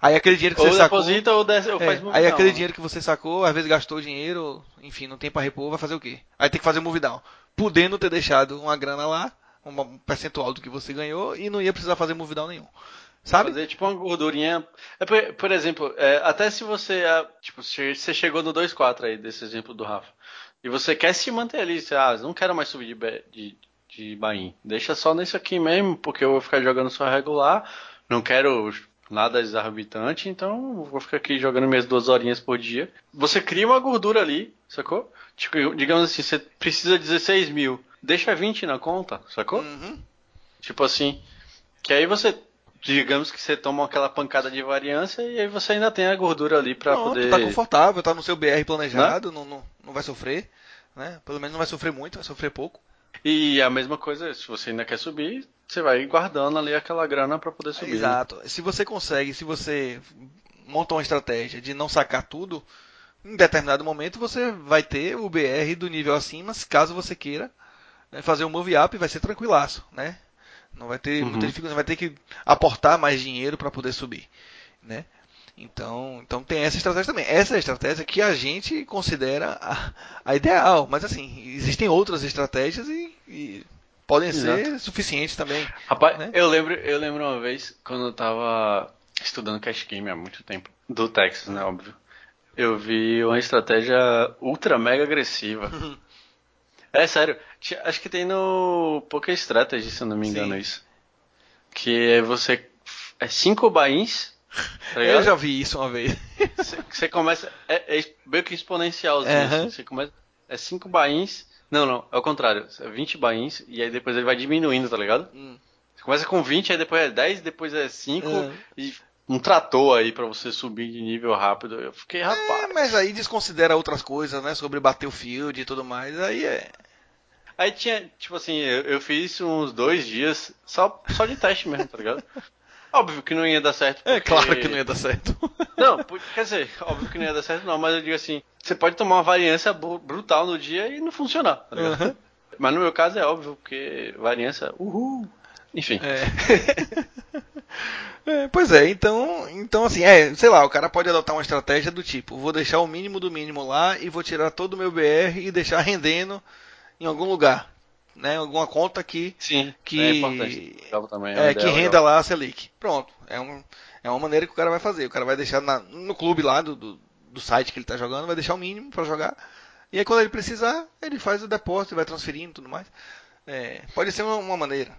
Aí aquele dinheiro que ou você deposita sacou, ou, des... ou faz é, Aí aquele dinheiro que você sacou, às vezes gastou dinheiro, enfim, não tem para repor, vai fazer o quê? Aí tem que fazer move down. Podendo ter deixado uma grana lá, um percentual do que você ganhou e não ia precisar fazer move down nenhum. Sabe? Fazer tipo uma gordurinha. É, por, por, exemplo, é, até se você. É, tipo, você chegou no 2-4 aí, desse exemplo do Rafa. E você quer se manter ali. Você, ah, não quero mais subir de, de, de Bahia. Deixa só nesse aqui mesmo, porque eu vou ficar jogando só regular. Não quero nada exorbitante, então vou ficar aqui jogando minhas duas horinhas por dia. Você cria uma gordura ali, sacou? Tipo, digamos assim, você precisa 16 mil. Deixa 20 na conta, sacou? Uhum. Tipo assim. Que aí você digamos que você toma aquela pancada de variância e aí você ainda tem a gordura ali para poder. Tá confortável, tá no seu BR planejado, né? não, não, não vai sofrer, né? Pelo menos não vai sofrer muito, vai sofrer pouco. E a mesma coisa, se você ainda quer subir, você vai guardando ali aquela grana para poder subir. Exato. Se você consegue, se você monta uma estratégia de não sacar tudo, em determinado momento você vai ter o BR do nível acima, caso você queira né, fazer um move up, vai ser tranquilaço, né? Não vai ter uhum. muita dificuldade, vai ter que aportar mais dinheiro para poder subir, né? Então, então tem essa estratégia também. Essa é a estratégia que a gente considera a, a ideal, mas assim, existem outras estratégias e, e podem Exato. ser suficientes também. Rapaz, né? eu lembro, eu lembro uma vez quando eu tava estudando cash game há muito tempo, do Texas, né, óbvio. Eu vi uma estratégia ultra mega agressiva. É sério, acho que tem no Poker Strategy, se eu não me engano, Sim. isso. Que é você. É cinco bains. Tá eu já vi isso uma vez. Você começa. É, é meio que exponencialzinho. Uhum. Assim, você começa. É cinco bains. Não, não, é o contrário. É 20 bains e aí depois ele vai diminuindo, tá ligado? Hum. Você começa com 20, aí depois é 10, depois é 5 uhum. e um trator aí para você subir de nível rápido. Eu fiquei, rapaz. É, mas aí desconsidera outras coisas, né? Sobre Battlefield e tudo mais. Aí é. Aí tinha, tipo assim, eu, eu fiz uns dois dias só, só de teste mesmo, tá ligado? Óbvio que não ia dar certo. É, porque... É claro que não ia dar certo. Não, quer dizer, óbvio que não ia dar certo, não, mas eu digo assim, você pode tomar uma variância brutal no dia e não funcionar, tá ligado? Uhum. Mas no meu caso é óbvio, porque variância, uhul. Enfim. É. é, pois é, então, então assim, é, sei lá, o cara pode adotar uma estratégia do tipo, vou deixar o mínimo do mínimo lá e vou tirar todo o meu BR e deixar rendendo em algum lugar, né? Alguma conta que Sim, que é, é, é que renda lá a Selic. Pronto, é um, é uma maneira que o cara vai fazer. O cara vai deixar na, no clube lá do, do, do site que ele está jogando, vai deixar o mínimo para jogar. E aí quando ele precisar, ele faz o depósito, vai transferindo, tudo mais. É, pode ser uma, uma maneira,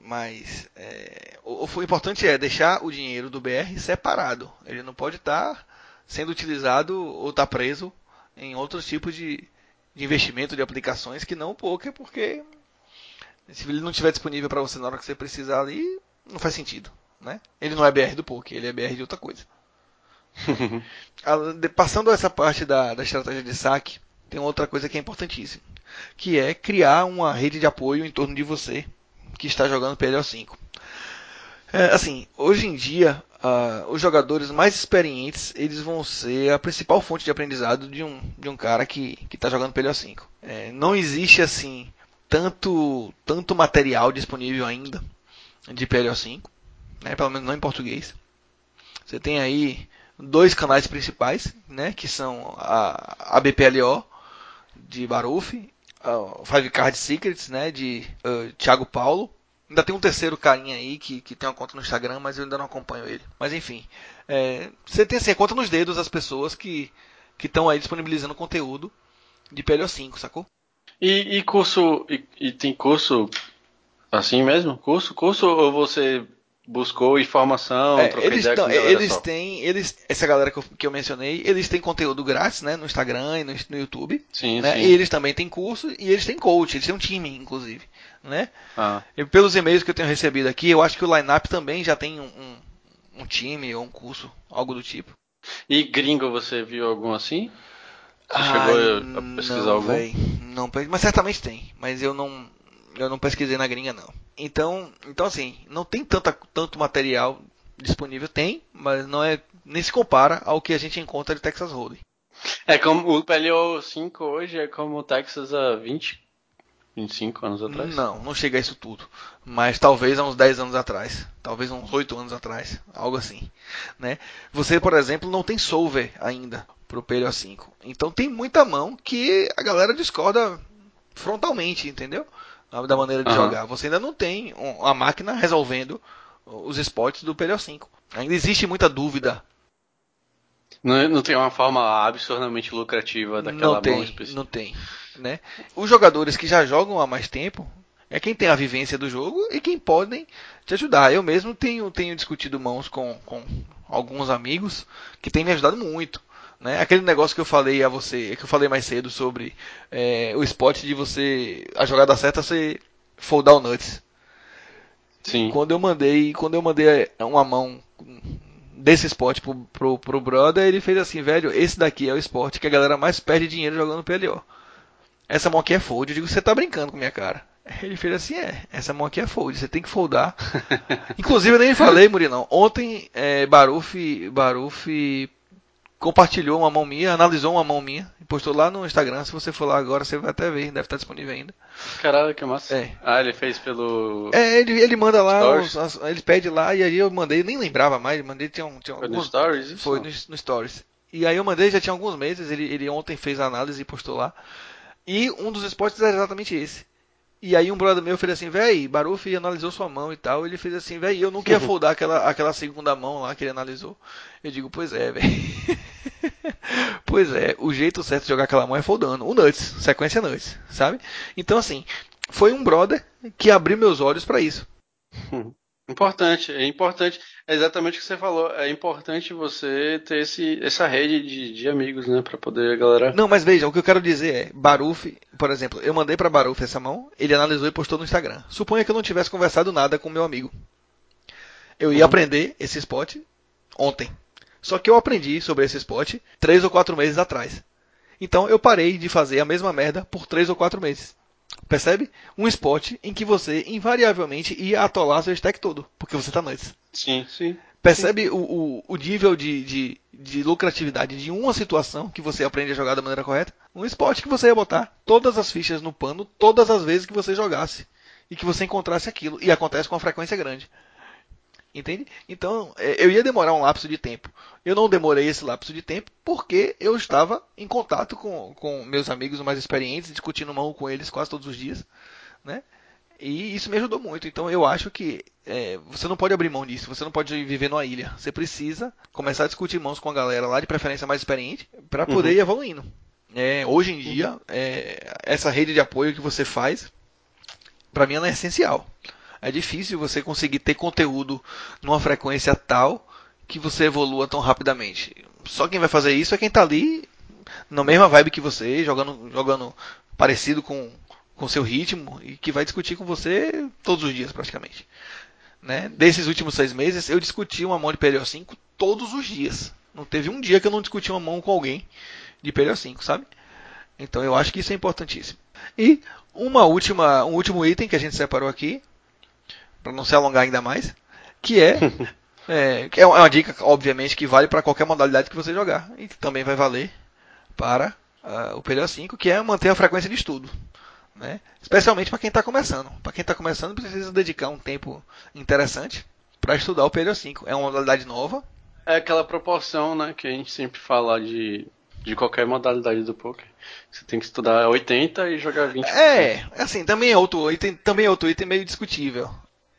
mas é, o, o, importante é deixar o dinheiro do BR separado. Ele não pode estar tá sendo utilizado ou estar tá preso em outros tipos de, de investimento de aplicações que não o poker, porque se ele não estiver disponível para você na hora que você precisar ali, não faz sentido. Né? Ele não é BR do poker, ele é BR de outra coisa. Passando essa parte da, da estratégia de saque, tem outra coisa que é importantíssima, que é criar uma rede de apoio em torno de você que está jogando PLO5. É, assim, hoje em dia uh, os jogadores mais experientes eles vão ser a principal fonte de aprendizado de um, de um cara que está jogando PLO5. É, não existe assim tanto, tanto material disponível ainda de PLO5, né, pelo menos não em português. Você tem aí dois canais principais, né, que são a, a BPLO de Baruf, uh, Five Card Secrets, né, de uh, Thiago Paulo. Ainda tem um terceiro carinha aí que, que tem uma conta no Instagram, mas eu ainda não acompanho ele. Mas enfim, é, você tem assim, conta nos dedos as pessoas que estão aí disponibilizando conteúdo de PLO5, sacou? E, e curso, e, e, tem curso assim mesmo? Curso, curso ou você buscou informação, é, eles, não, eles têm, eles, essa galera que eu, que eu, mencionei, eles têm conteúdo grátis, né, no Instagram e no, no YouTube, sim, né, sim. e eles também têm curso e eles têm coach, eles têm um time, inclusive, né. Ah. E pelos e-mails que eu tenho recebido aqui, eu acho que o Lineup também já tem um, um, um, time ou um curso, algo do tipo. E gringo, você viu algum assim? Você Ai, chegou a pesquisar não, algum? Véi, não, mas certamente tem, mas eu não, eu não pesquisei na gringa não. Então, então assim, não tem tanta, tanto material disponível, tem, mas não é nem se compara ao que a gente encontra de Texas Hold'em. É como o PLO 5 hoje é como o Texas há 20, 25 anos atrás? Não, não chega a isso tudo. Mas talvez há uns 10 anos atrás. Talvez uns 8 anos atrás. Algo assim. Né? Você, por exemplo, não tem solver ainda para o PLO 5. Então tem muita mão que a galera discorda frontalmente, entendeu? Da maneira de uhum. jogar. Você ainda não tem a máquina resolvendo os esportes do PLO5. Ainda existe muita dúvida. Não, não tem uma forma absurdamente lucrativa daquela não tem, mão específica. Não tem. Né? Os jogadores que já jogam há mais tempo é quem tem a vivência do jogo e quem podem te ajudar. Eu mesmo tenho, tenho discutido mãos com, com alguns amigos que têm me ajudado muito. Né? Aquele negócio que eu falei a você, que eu falei mais cedo sobre é, o spot de você, a jogada certa você foldar o nuts. Sim. Quando eu mandei, quando eu mandei uma mão desse spot pro, pro, pro brother, ele fez assim, velho, esse daqui é o esporte que a galera mais perde dinheiro jogando PLO. Essa mão aqui é fold. Eu digo, você tá brincando com minha cara. Ele fez assim, é, essa mão aqui é fold, você tem que foldar. Inclusive eu nem falei, Murinão. Ontem, é, Baruf, Baruf compartilhou uma mão minha, analisou uma mão minha e postou lá no Instagram. Se você for lá agora, você vai até ver, deve estar disponível ainda. Caralho, que massa. É. Ah, ele fez pelo. É, ele, ele manda lá, os, as, ele pede lá, e aí eu mandei, nem lembrava mais, mandei, tinha, um, tinha Foi alguns, no Stories? Isso? Foi no, no Stories. E aí eu mandei, já tinha alguns meses, ele, ele ontem fez a análise e postou lá. E um dos esportes era exatamente esse. E aí um brother meu fez assim, véi, Baruf analisou sua mão e tal. Ele fez assim, véi, eu não queria foldar aquela, aquela segunda mão lá que ele analisou. Eu digo, pois é, véi. pois é, o jeito certo de jogar aquela mão é foldando. O Nuts, sequência Nuts, sabe? Então assim, foi um brother que abriu meus olhos para isso. Importante, é importante. É exatamente o que você falou. É importante você ter esse, essa rede de, de amigos, né? Pra poder a galera. Não, mas veja, o que eu quero dizer é: Baruf, por exemplo, eu mandei para Baruf essa mão, ele analisou e postou no Instagram. Suponha que eu não tivesse conversado nada com meu amigo. Eu ia uhum. aprender esse spot ontem. Só que eu aprendi sobre esse spot três ou quatro meses atrás. Então eu parei de fazer a mesma merda por três ou quatro meses. Percebe? Um spot em que você invariavelmente ia atolar seu stack todo, porque você está nuts. Sim, sim. Percebe sim. O, o, o, nível de, de, de, lucratividade de uma situação que você aprende a jogar da maneira correta? Um spot que você ia botar todas as fichas no pano todas as vezes que você jogasse e que você encontrasse aquilo. E acontece com uma frequência grande. Entende? Então, é, eu ia demorar um lapso de tempo. Eu não demorei esse lapso de tempo porque eu estava em contato com, com meus amigos mais experientes, discutindo mão com eles quase todos os dias. Né? E isso me ajudou muito. Então, eu acho que é, você não pode abrir mão disso. Você não pode viver numa ilha. Você precisa começar a discutir mãos com a galera lá, de preferência mais experiente, para poder uhum. ir evoluindo. É, hoje em dia, é, essa rede de apoio que você faz, para mim, ela é essencial. É difícil você conseguir ter conteúdo numa frequência tal que você evolua tão rapidamente. Só quem vai fazer isso é quem está ali na mesma vibe que você, jogando, jogando parecido com com seu ritmo e que vai discutir com você todos os dias praticamente. Né? Desses últimos seis meses eu discuti uma mão de PLO 5 todos os dias. Não teve um dia que eu não discuti uma mão com alguém de PLO 5, sabe? Então eu acho que isso é importantíssimo. E uma última, um último item que a gente separou aqui para não se alongar ainda mais, que é É, é uma dica, obviamente, que vale para qualquer modalidade que você jogar. E que também vai valer para uh, o PLO 5, que é manter a frequência de estudo. Né? Especialmente para quem está começando. Para quem está começando, precisa dedicar um tempo interessante para estudar o PLO 5. É uma modalidade nova. É aquela proporção né, que a gente sempre fala de, de qualquer modalidade do poker. Você tem que estudar 80 e jogar 20. É, assim, também é outro item, também é outro item meio discutível.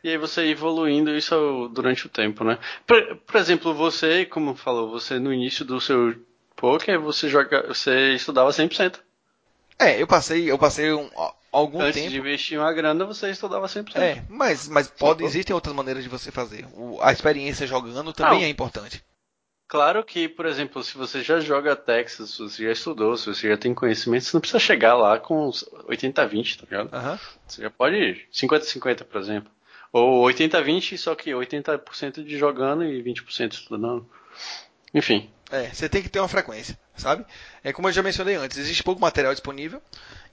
E aí você evoluindo isso durante o tempo, né? Por, por, exemplo, você, como falou, você no início do seu poker, você joga, você estudava 100%. É, eu passei, eu passei um, algum Antes tempo. Antes de investir uma grana, você estudava 100%. É, mas, mas pode, existem outras maneiras de você fazer. O, a experiência jogando também é importante. Claro que, por exemplo, se você já joga Texas, se você já estudou, se você já tem conhecimento, você não precisa chegar lá com 80-20, tá ligado? Uhum. Você já pode 50-50, por exemplo. Ou 80-20, só que 80% de jogando e 20% estudando. Enfim. É, você tem que ter uma frequência, sabe? É como eu já mencionei antes, existe pouco material disponível.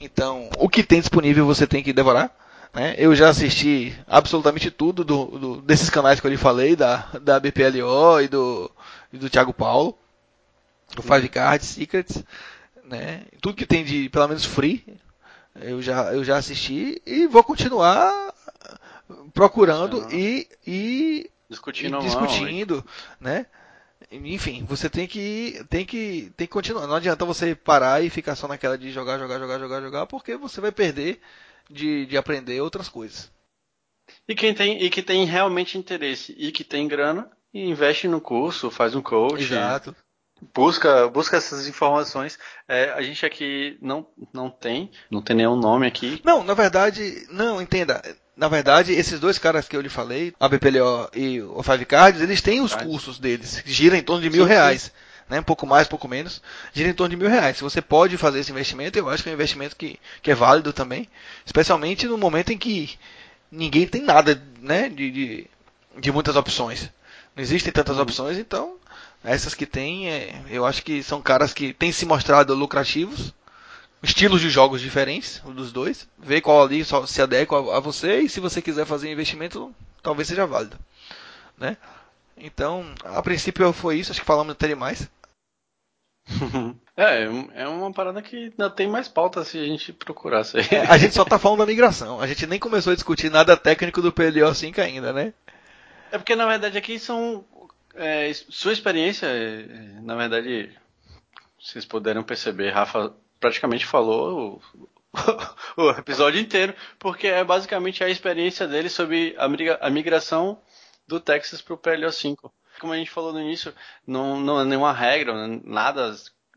Então, o que tem disponível você tem que devorar. Né? Eu já assisti absolutamente tudo do, do, desses canais que eu lhe falei, da, da BPLO e do, e do Thiago Paulo, do Five Cards, Secrets, né? Tudo que tem de, pelo menos, free, eu já, eu já assisti e vou continuar procurando e, e discutindo, e discutindo né? Enfim, você tem que tem que tem que continuar. Não adianta você parar e ficar só naquela de jogar, jogar, jogar, jogar, jogar, porque você vai perder de, de aprender outras coisas. E quem tem e que tem realmente interesse e que tem grana, investe no curso, faz um coach. Exato. Busca, busca essas informações. É, a gente aqui não, não tem, não tem nenhum nome aqui. Não, na verdade, não, entenda. Na verdade, esses dois caras que eu lhe falei, a BPLO e o Five Cards, eles têm os cursos deles, que giram em torno de mil reais. Né, um pouco mais, um pouco menos, gira em torno de mil reais. Se você pode fazer esse investimento, eu acho que é um investimento que, que é válido também, especialmente no momento em que ninguém tem nada né, de, de, de muitas opções. Não existem tantas uhum. opções, então essas que tem, é, eu acho que são caras que têm se mostrado lucrativos estilos de jogos diferentes, dos dois, ver qual ali se adequa a você e se você quiser fazer investimento, talvez seja válido, né? Então, a princípio foi isso, acho que falamos até demais. é, é uma parada que ainda tem mais pauta se a gente procurasse. a gente só tá falando da migração, a gente nem começou a discutir nada técnico do PLO 5 ainda, né? É porque na verdade aqui são. É, sua experiência, é, na verdade, vocês puderam perceber, Rafa praticamente falou o, o, episódio inteiro, porque é basicamente a experiência dele sobre a, migração do Texas para o PLO 5. Como a gente falou no início, não, não é nenhuma regra, nada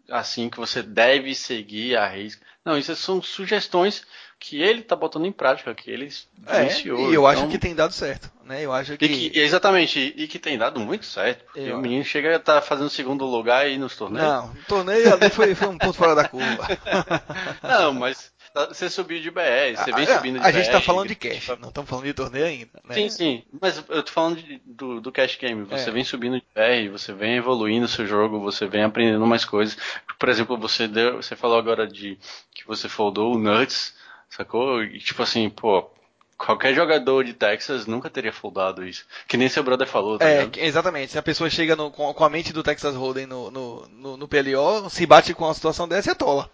assim que você deve seguir a risca. Não, isso são sugestões que ele está botando em prática, que ele é, E eu então... acho que tem dado certo, né? Eu acho que... E que exatamente, e que tem dado muito certo. Porque eu... o menino chega a estar tá fazendo segundo lugar aí nos torneios. Não, o torneio ali foi, foi um ponto fora da curva. Não, mas você subiu de BR, você vem a, subindo de A gente está falando de cash, não estamos falando de torneio ainda. Né? Sim, sim, mas eu tô falando de, do, do cash game. Você é. vem subindo de BR, você vem evoluindo o seu jogo, você vem aprendendo mais coisas. Por exemplo, você deu, você falou agora de que você foldou o Nuts, sacou? E tipo assim, pô, qualquer jogador de Texas nunca teria foldado isso. Que nem seu brother falou, tá É, ligado? exatamente. Se a pessoa chega no, com, a mente do Texas Hold'em no, no, no, no PLO, se bate com uma situação dessa, é tola.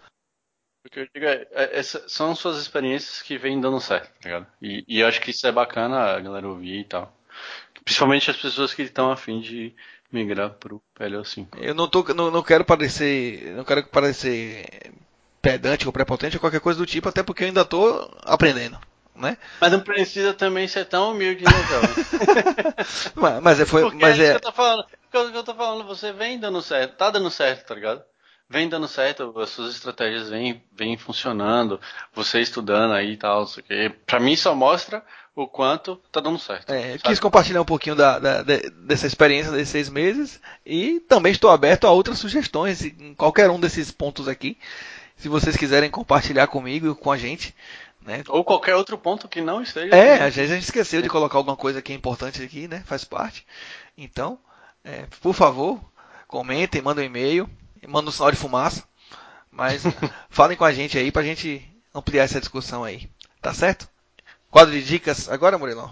O que eu digo é, é, são suas experiências que vêm dando certo, tá ligado? E, e eu acho que isso é bacana a galera ouvir e tal. Principalmente as pessoas que estão afim de migrar pro PLO5. Eu não, tô, não, não quero parecer. Não quero parecer pedante ou prepotente ou qualquer coisa do tipo, até porque eu ainda tô aprendendo. Né? Mas não precisa também ser tão humilde, né, mas, mas é, foi, Porque mas é, é... Que eu tô falando, que eu tô falando, você vem dando certo, tá dando certo, tá ligado? vem dando certo, as suas estratégias vêm, vêm funcionando, você estudando aí e tal, para mim só mostra o quanto tá dando certo. É, eu quis compartilhar um pouquinho da, da, dessa experiência desses seis meses e também estou aberto a outras sugestões em qualquer um desses pontos aqui. Se vocês quiserem compartilhar comigo, com a gente, né? Ou qualquer outro ponto que não esteja. É, às vezes a gente esqueceu de colocar alguma coisa que é importante aqui, né? Faz parte. Então, é, por favor, comentem, mandem um e-mail manda um sinal de fumaça. Mas falem com a gente aí pra gente ampliar essa discussão aí. Tá certo? Quadro de dicas agora, Murilão?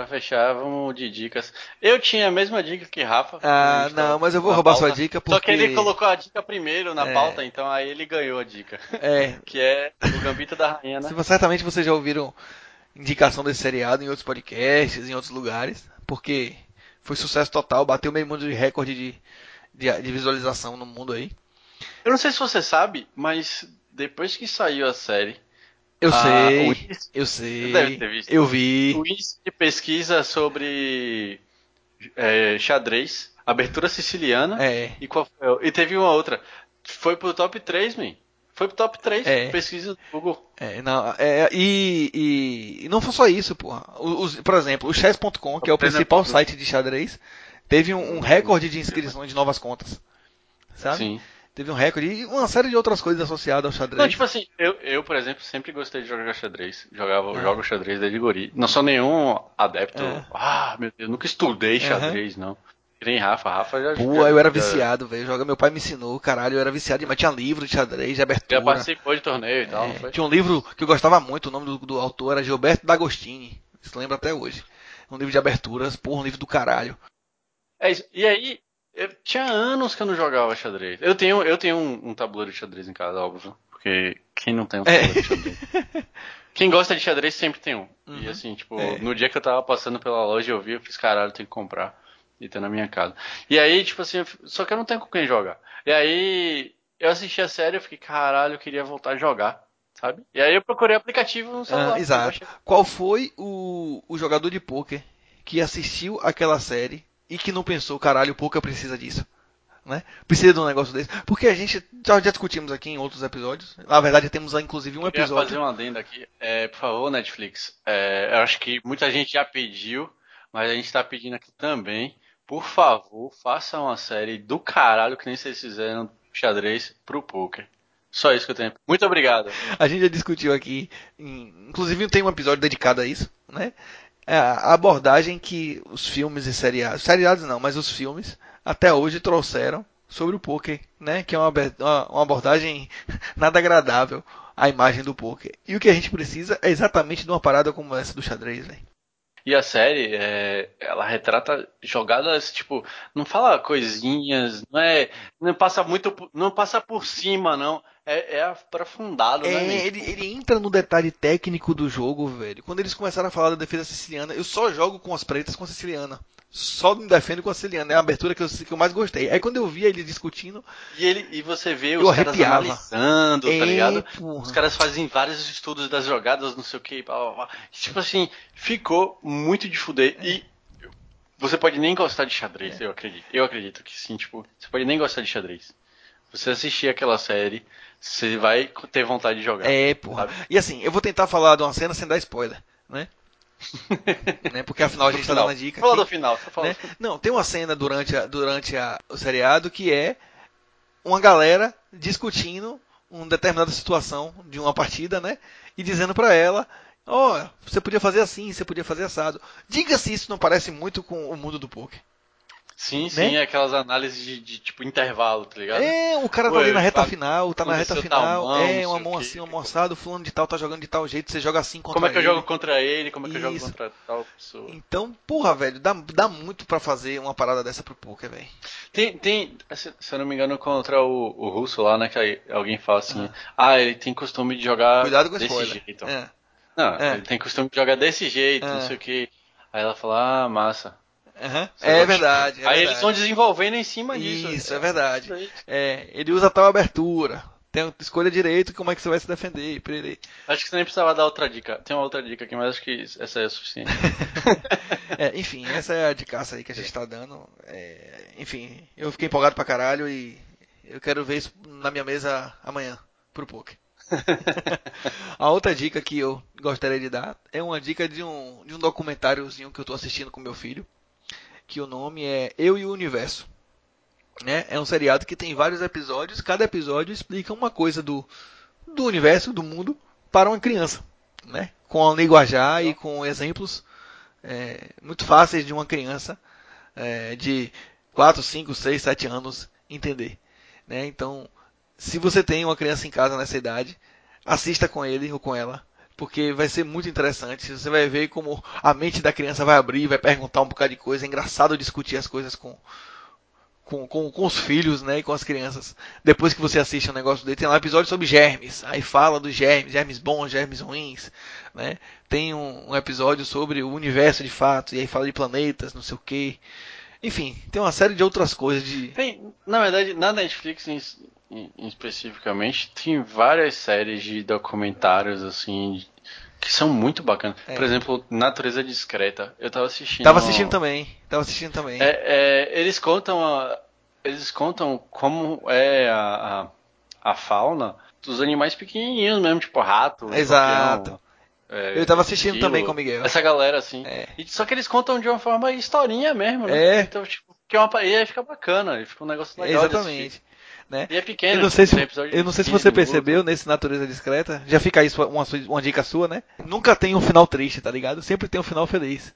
Pra fechar, vamos de dicas. Eu tinha a mesma dica que Rafa. Ah, não, mas eu vou roubar pauta, sua dica porque... Só que ele colocou a dica primeiro na é... pauta, então aí ele ganhou a dica. É. que é o Gambito da Rainha, né? Certamente vocês já ouviram indicação desse seriado em outros podcasts, em outros lugares, porque foi sucesso total, bateu meio mundo de recorde de, de, de visualização no mundo aí. Eu não sei se você sabe, mas depois que saiu a série, eu ah, sei, índice, eu sei. Deve ter visto. Eu vi. O índice de pesquisa sobre é, xadrez, abertura siciliana. É. E, qual foi? e teve uma outra. Foi pro top 3, man. Foi pro top 3, é. pesquisa do Google. É, não, é, e, e, e, não foi só isso, porra. Os, por exemplo, o chess.com, que é o principal site de xadrez, teve um, um recorde de inscrições de novas contas. Sabe? Sim teve um recorde e uma série de outras coisas associadas ao xadrez. Não, tipo assim, eu, eu por exemplo, sempre gostei de jogar xadrez. Jogava, é. jogo xadrez desde guri. Não sou nenhum adepto. É. Ah, meu Deus, nunca estudei xadrez, uhum. não. Nem Rafa, Rafa já. Pô, eu era viciado, velho. Joga, meu pai me ensinou, caralho, eu era viciado demais. Tinha livro de xadrez, de abertura. Já participou de torneio e tal, é, Tinha um livro que eu gostava muito, o nome do, do autor era Gilberto D'Agostini. Se lembra até hoje. Um livro de aberturas, porra, um livro do caralho. É isso. E aí, eu tinha anos que eu não jogava xadrez. Eu tenho, eu tenho um, um tabuleiro de xadrez em casa, óbvio. Porque quem não tem um tabuleiro é. de xadrez? Quem gosta de xadrez sempre tem um. Uhum. E assim, tipo, é. no dia que eu tava passando pela loja eu vi, eu fiz caralho, tem que comprar. E ter na minha casa. E aí, tipo assim, só que eu não tenho com quem jogar. E aí, eu assisti a série e fiquei, caralho, eu queria voltar a jogar. Sabe? E aí eu procurei aplicativo no celular. Ah, exato. Qual foi o, o jogador de pôquer que assistiu aquela série e que não pensou, caralho, o Poker precisa disso. Né? Precisa de um negócio desse. Porque a gente já, já discutimos aqui em outros episódios. Na verdade, temos inclusive um episódio. Eu fazer uma adenda aqui. É, por favor, Netflix. É, eu acho que muita gente já pediu, mas a gente está pedindo aqui também. Por favor, faça uma série do caralho que nem vocês fizeram xadrez pro poker. Só isso que eu tenho. Muito obrigado. A gente já discutiu aqui, inclusive tem um episódio dedicado a isso, né? É, a abordagem que os filmes e seriados, seriados não, mas os filmes até hoje trouxeram sobre o poker, né? Que é uma, uma abordagem nada agradável à imagem do poker. E o que a gente precisa é exatamente de uma parada como essa do xadrez, velho. E a série, é, ela retrata jogadas, tipo, não fala coisinhas, não é, não passa muito, não passa por cima, não. É, é aprofundado, é, né? Ele, ele entra no detalhe técnico do jogo, velho. Quando eles começaram a falar da defesa siciliana, eu só jogo com as pretas com a siciliana. Só me defendo com a siciliana. É a abertura que eu, que eu mais gostei. Aí quando eu via ele discutindo. E, ele, e você vê os caras arrepiava. analisando, tá é, ligado? Porra. Os caras fazem vários estudos das jogadas, não sei o que. Tipo assim, ficou muito de fuder. E você pode nem gostar de xadrez, é. eu acredito. Eu acredito que sim, tipo, você pode nem gostar de xadrez. Você assistir aquela série, você vai ter vontade de jogar. É, porra. Sabe? E assim, eu vou tentar falar de uma cena sem dar spoiler, né? né? Porque afinal a gente está dando a dica. Fala do final. Né? Não, tem uma cena durante, a, durante a, o seriado que é uma galera discutindo uma determinada situação de uma partida, né? E dizendo para ela, ó, oh, você podia fazer assim, você podia fazer assado. Diga se isso não parece muito com o mundo do poker. Sim, né? sim, aquelas análises de, de, tipo intervalo, tá ligado? É, o cara tá ali na reta final, tá na reta final, mão, é, uma mão assim, uma moçada, o fulano de tal tá jogando de tal jeito, você joga assim contra ele. Como é que ele. eu jogo contra ele, como é que Isso. eu jogo contra tal pessoa. Então, porra, velho, dá, dá muito para fazer uma parada dessa pro poker, velho. Tem, tem, se, eu não me engano, contra o, o russo lá, né, que alguém fala assim, ah, ah ele tem costume de jogar Cuidado com desse spoiler. jeito. É. Não, é. ele tem costume de jogar desse jeito, não é. sei o que. Aí ela fala, ah, massa. Uhum. É, verdade, é Aí verdade. eles vão desenvolvendo em cima disso. Isso, é verdade. É, ele usa tal abertura. Tem, escolha direito como é que você vai se defender. Perere. Acho que você nem precisava dar outra dica. Tem uma outra dica aqui, mas acho que essa é o suficiente. é, enfim, essa é a dicaça aí que a gente está dando. É, enfim, eu fiquei empolgado pra caralho e eu quero ver isso na minha mesa amanhã, pro poker. a outra dica que eu gostaria de dar é uma dica de um, de um documentáriozinho que eu estou assistindo com meu filho que o nome é Eu e o Universo. Né? É um seriado que tem vários episódios, cada episódio explica uma coisa do, do universo, do mundo, para uma criança. Né? Com a linguajar e com exemplos é, muito fáceis de uma criança é, de 4, 5, 6, 7 anos entender. Né? Então, se você tem uma criança em casa nessa idade, assista com ele ou com ela porque vai ser muito interessante. Você vai ver como a mente da criança vai abrir, vai perguntar um bocado de coisa. É engraçado discutir as coisas com, com, com, com, os filhos, né, e com as crianças. Depois que você assiste um negócio dele, tem lá um episódio sobre germes. Aí fala dos germes, germes bons, germes ruins, né? Tem um, um episódio sobre o universo de fato, e aí fala de planetas, não sei o que. Enfim, tem uma série de outras coisas de. Tem, na verdade, na Netflix especificamente, tem várias séries de documentários assim que são muito bacanas. É. Por exemplo, Natureza Discreta. Eu tava assistindo. Tava assistindo também. Tava assistindo também. É, é, eles contam a, eles contam como é a, a, a, fauna dos animais pequenininhos mesmo, tipo rato. Exato. é, eu tava assistindo estilo, também com o Miguel. Essa galera, assim. É. E, só que eles contam de uma forma historinha mesmo, né? É. Então, tipo, que é uma, e aí fica bacana, fica um negócio legal. Exatamente. Né? E é pequeno. Eu não sei se, eu não sei se você percebeu nesse Natureza Discreta. Já fica isso uma, uma dica sua, né? Nunca tem um final triste, tá ligado? Sempre tem um final feliz.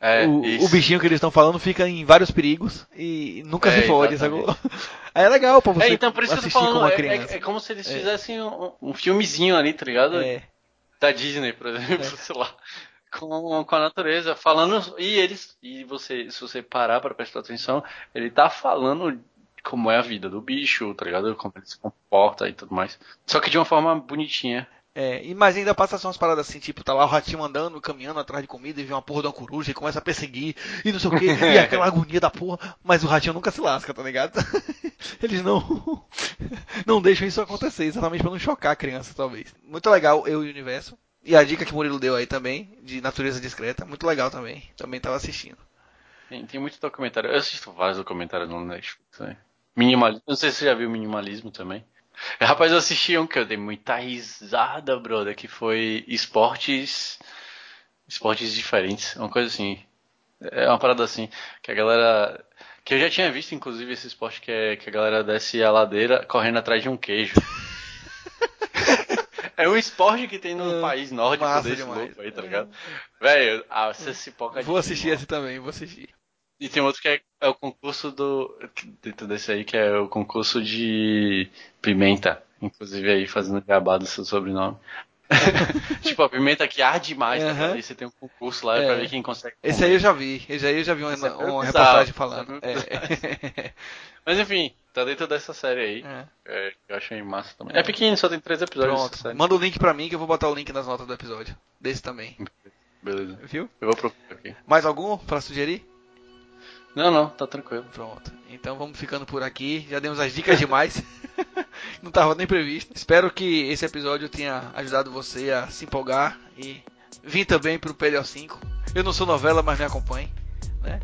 É, o, o, bichinho que eles estão falando fica em vários perigos e nunca é, se fode, sacou? É legal pra você é, então, por isso assistir que eu tô falando, com uma é, criança. É, é, como se eles fizessem um, um, filmezinho ali, tá ligado? Da Disney, por exemplo, sei lá. Com, com a natureza, falando. E eles. E você, se você parar pra prestar atenção, ele tá falando como é a vida do bicho, tá ligado? Como ele se comporta e tudo mais. Só que de uma forma bonitinha. É, mas ainda passa umas paradas assim, tipo, tá lá o ratinho andando, caminhando atrás de comida e vê uma porra de uma coruja e começa a perseguir e não sei o que, e aquela agonia da porra, mas o ratinho nunca se lasca, tá ligado? Eles não não deixam isso acontecer, exatamente para não chocar a criança, talvez. Muito legal, eu e o universo. E a dica que o Murilo deu aí também, de natureza discreta, muito legal também. Também tava assistindo. Tem, tem muito documentário. Eu assisto vários documentários no Netflix, né? Minimalismo. Não sei se você já viu minimalismo também. Rapaz, eu assisti um que eu dei muita risada, brother, que foi esportes. Esportes diferentes. Uma coisa assim. É uma parada assim. Que a galera. Que eu já tinha visto, inclusive, esse esporte que, é, que a galera desce a ladeira correndo atrás de um queijo. é um esporte que tem no é, país nórdico desse demais. louco aí, tá ligado? Velho, ah, você se poca Vou assistir esse também, vou assistir. E tem outro que é, é, o concurso do. Dentro desse aí, que é o concurso de pimenta. Inclusive aí fazendo jabá do seu sobrenome. tipo, a pimenta que arde mais, uhum. tá? Aí você tem um concurso lá é. pra ver quem consegue. Comer. Esse aí eu já vi. Esse aí eu já vi uma, é uma reportagem falando. É. Mas enfim, tá dentro dessa série aí. É. é eu achei massa também. É pequeno, só tem três episódios. Pronto. Manda o link pra mim que eu vou botar o link nas notas do episódio. Desse também. Beleza. Viu? Eu vou procurar aqui. Mais algum pra sugerir? Não, não, tá tranquilo. Pronto. Então vamos ficando por aqui. Já demos as dicas demais. não estava nem previsto. Espero que esse episódio tenha ajudado você a se empolgar e vir também pro PLO 5. Eu não sou novela, mas me acompanhe. Né?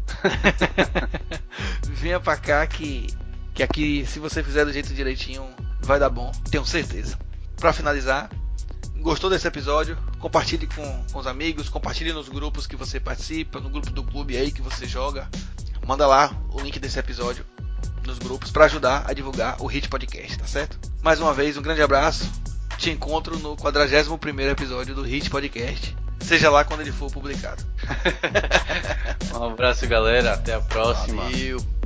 Venha pra cá que, que aqui, se você fizer do jeito direitinho, vai dar bom. Tenho certeza. Para finalizar, gostou desse episódio? Compartilhe com, com os amigos, compartilhe nos grupos que você participa, no grupo do clube aí que você joga manda lá o link desse episódio nos grupos para ajudar a divulgar o Hit Podcast, tá certo? Mais uma vez, um grande abraço. Te encontro no 41 episódio do Hit Podcast. Seja lá quando ele for publicado. um abraço, galera. Até a próxima. Valeu.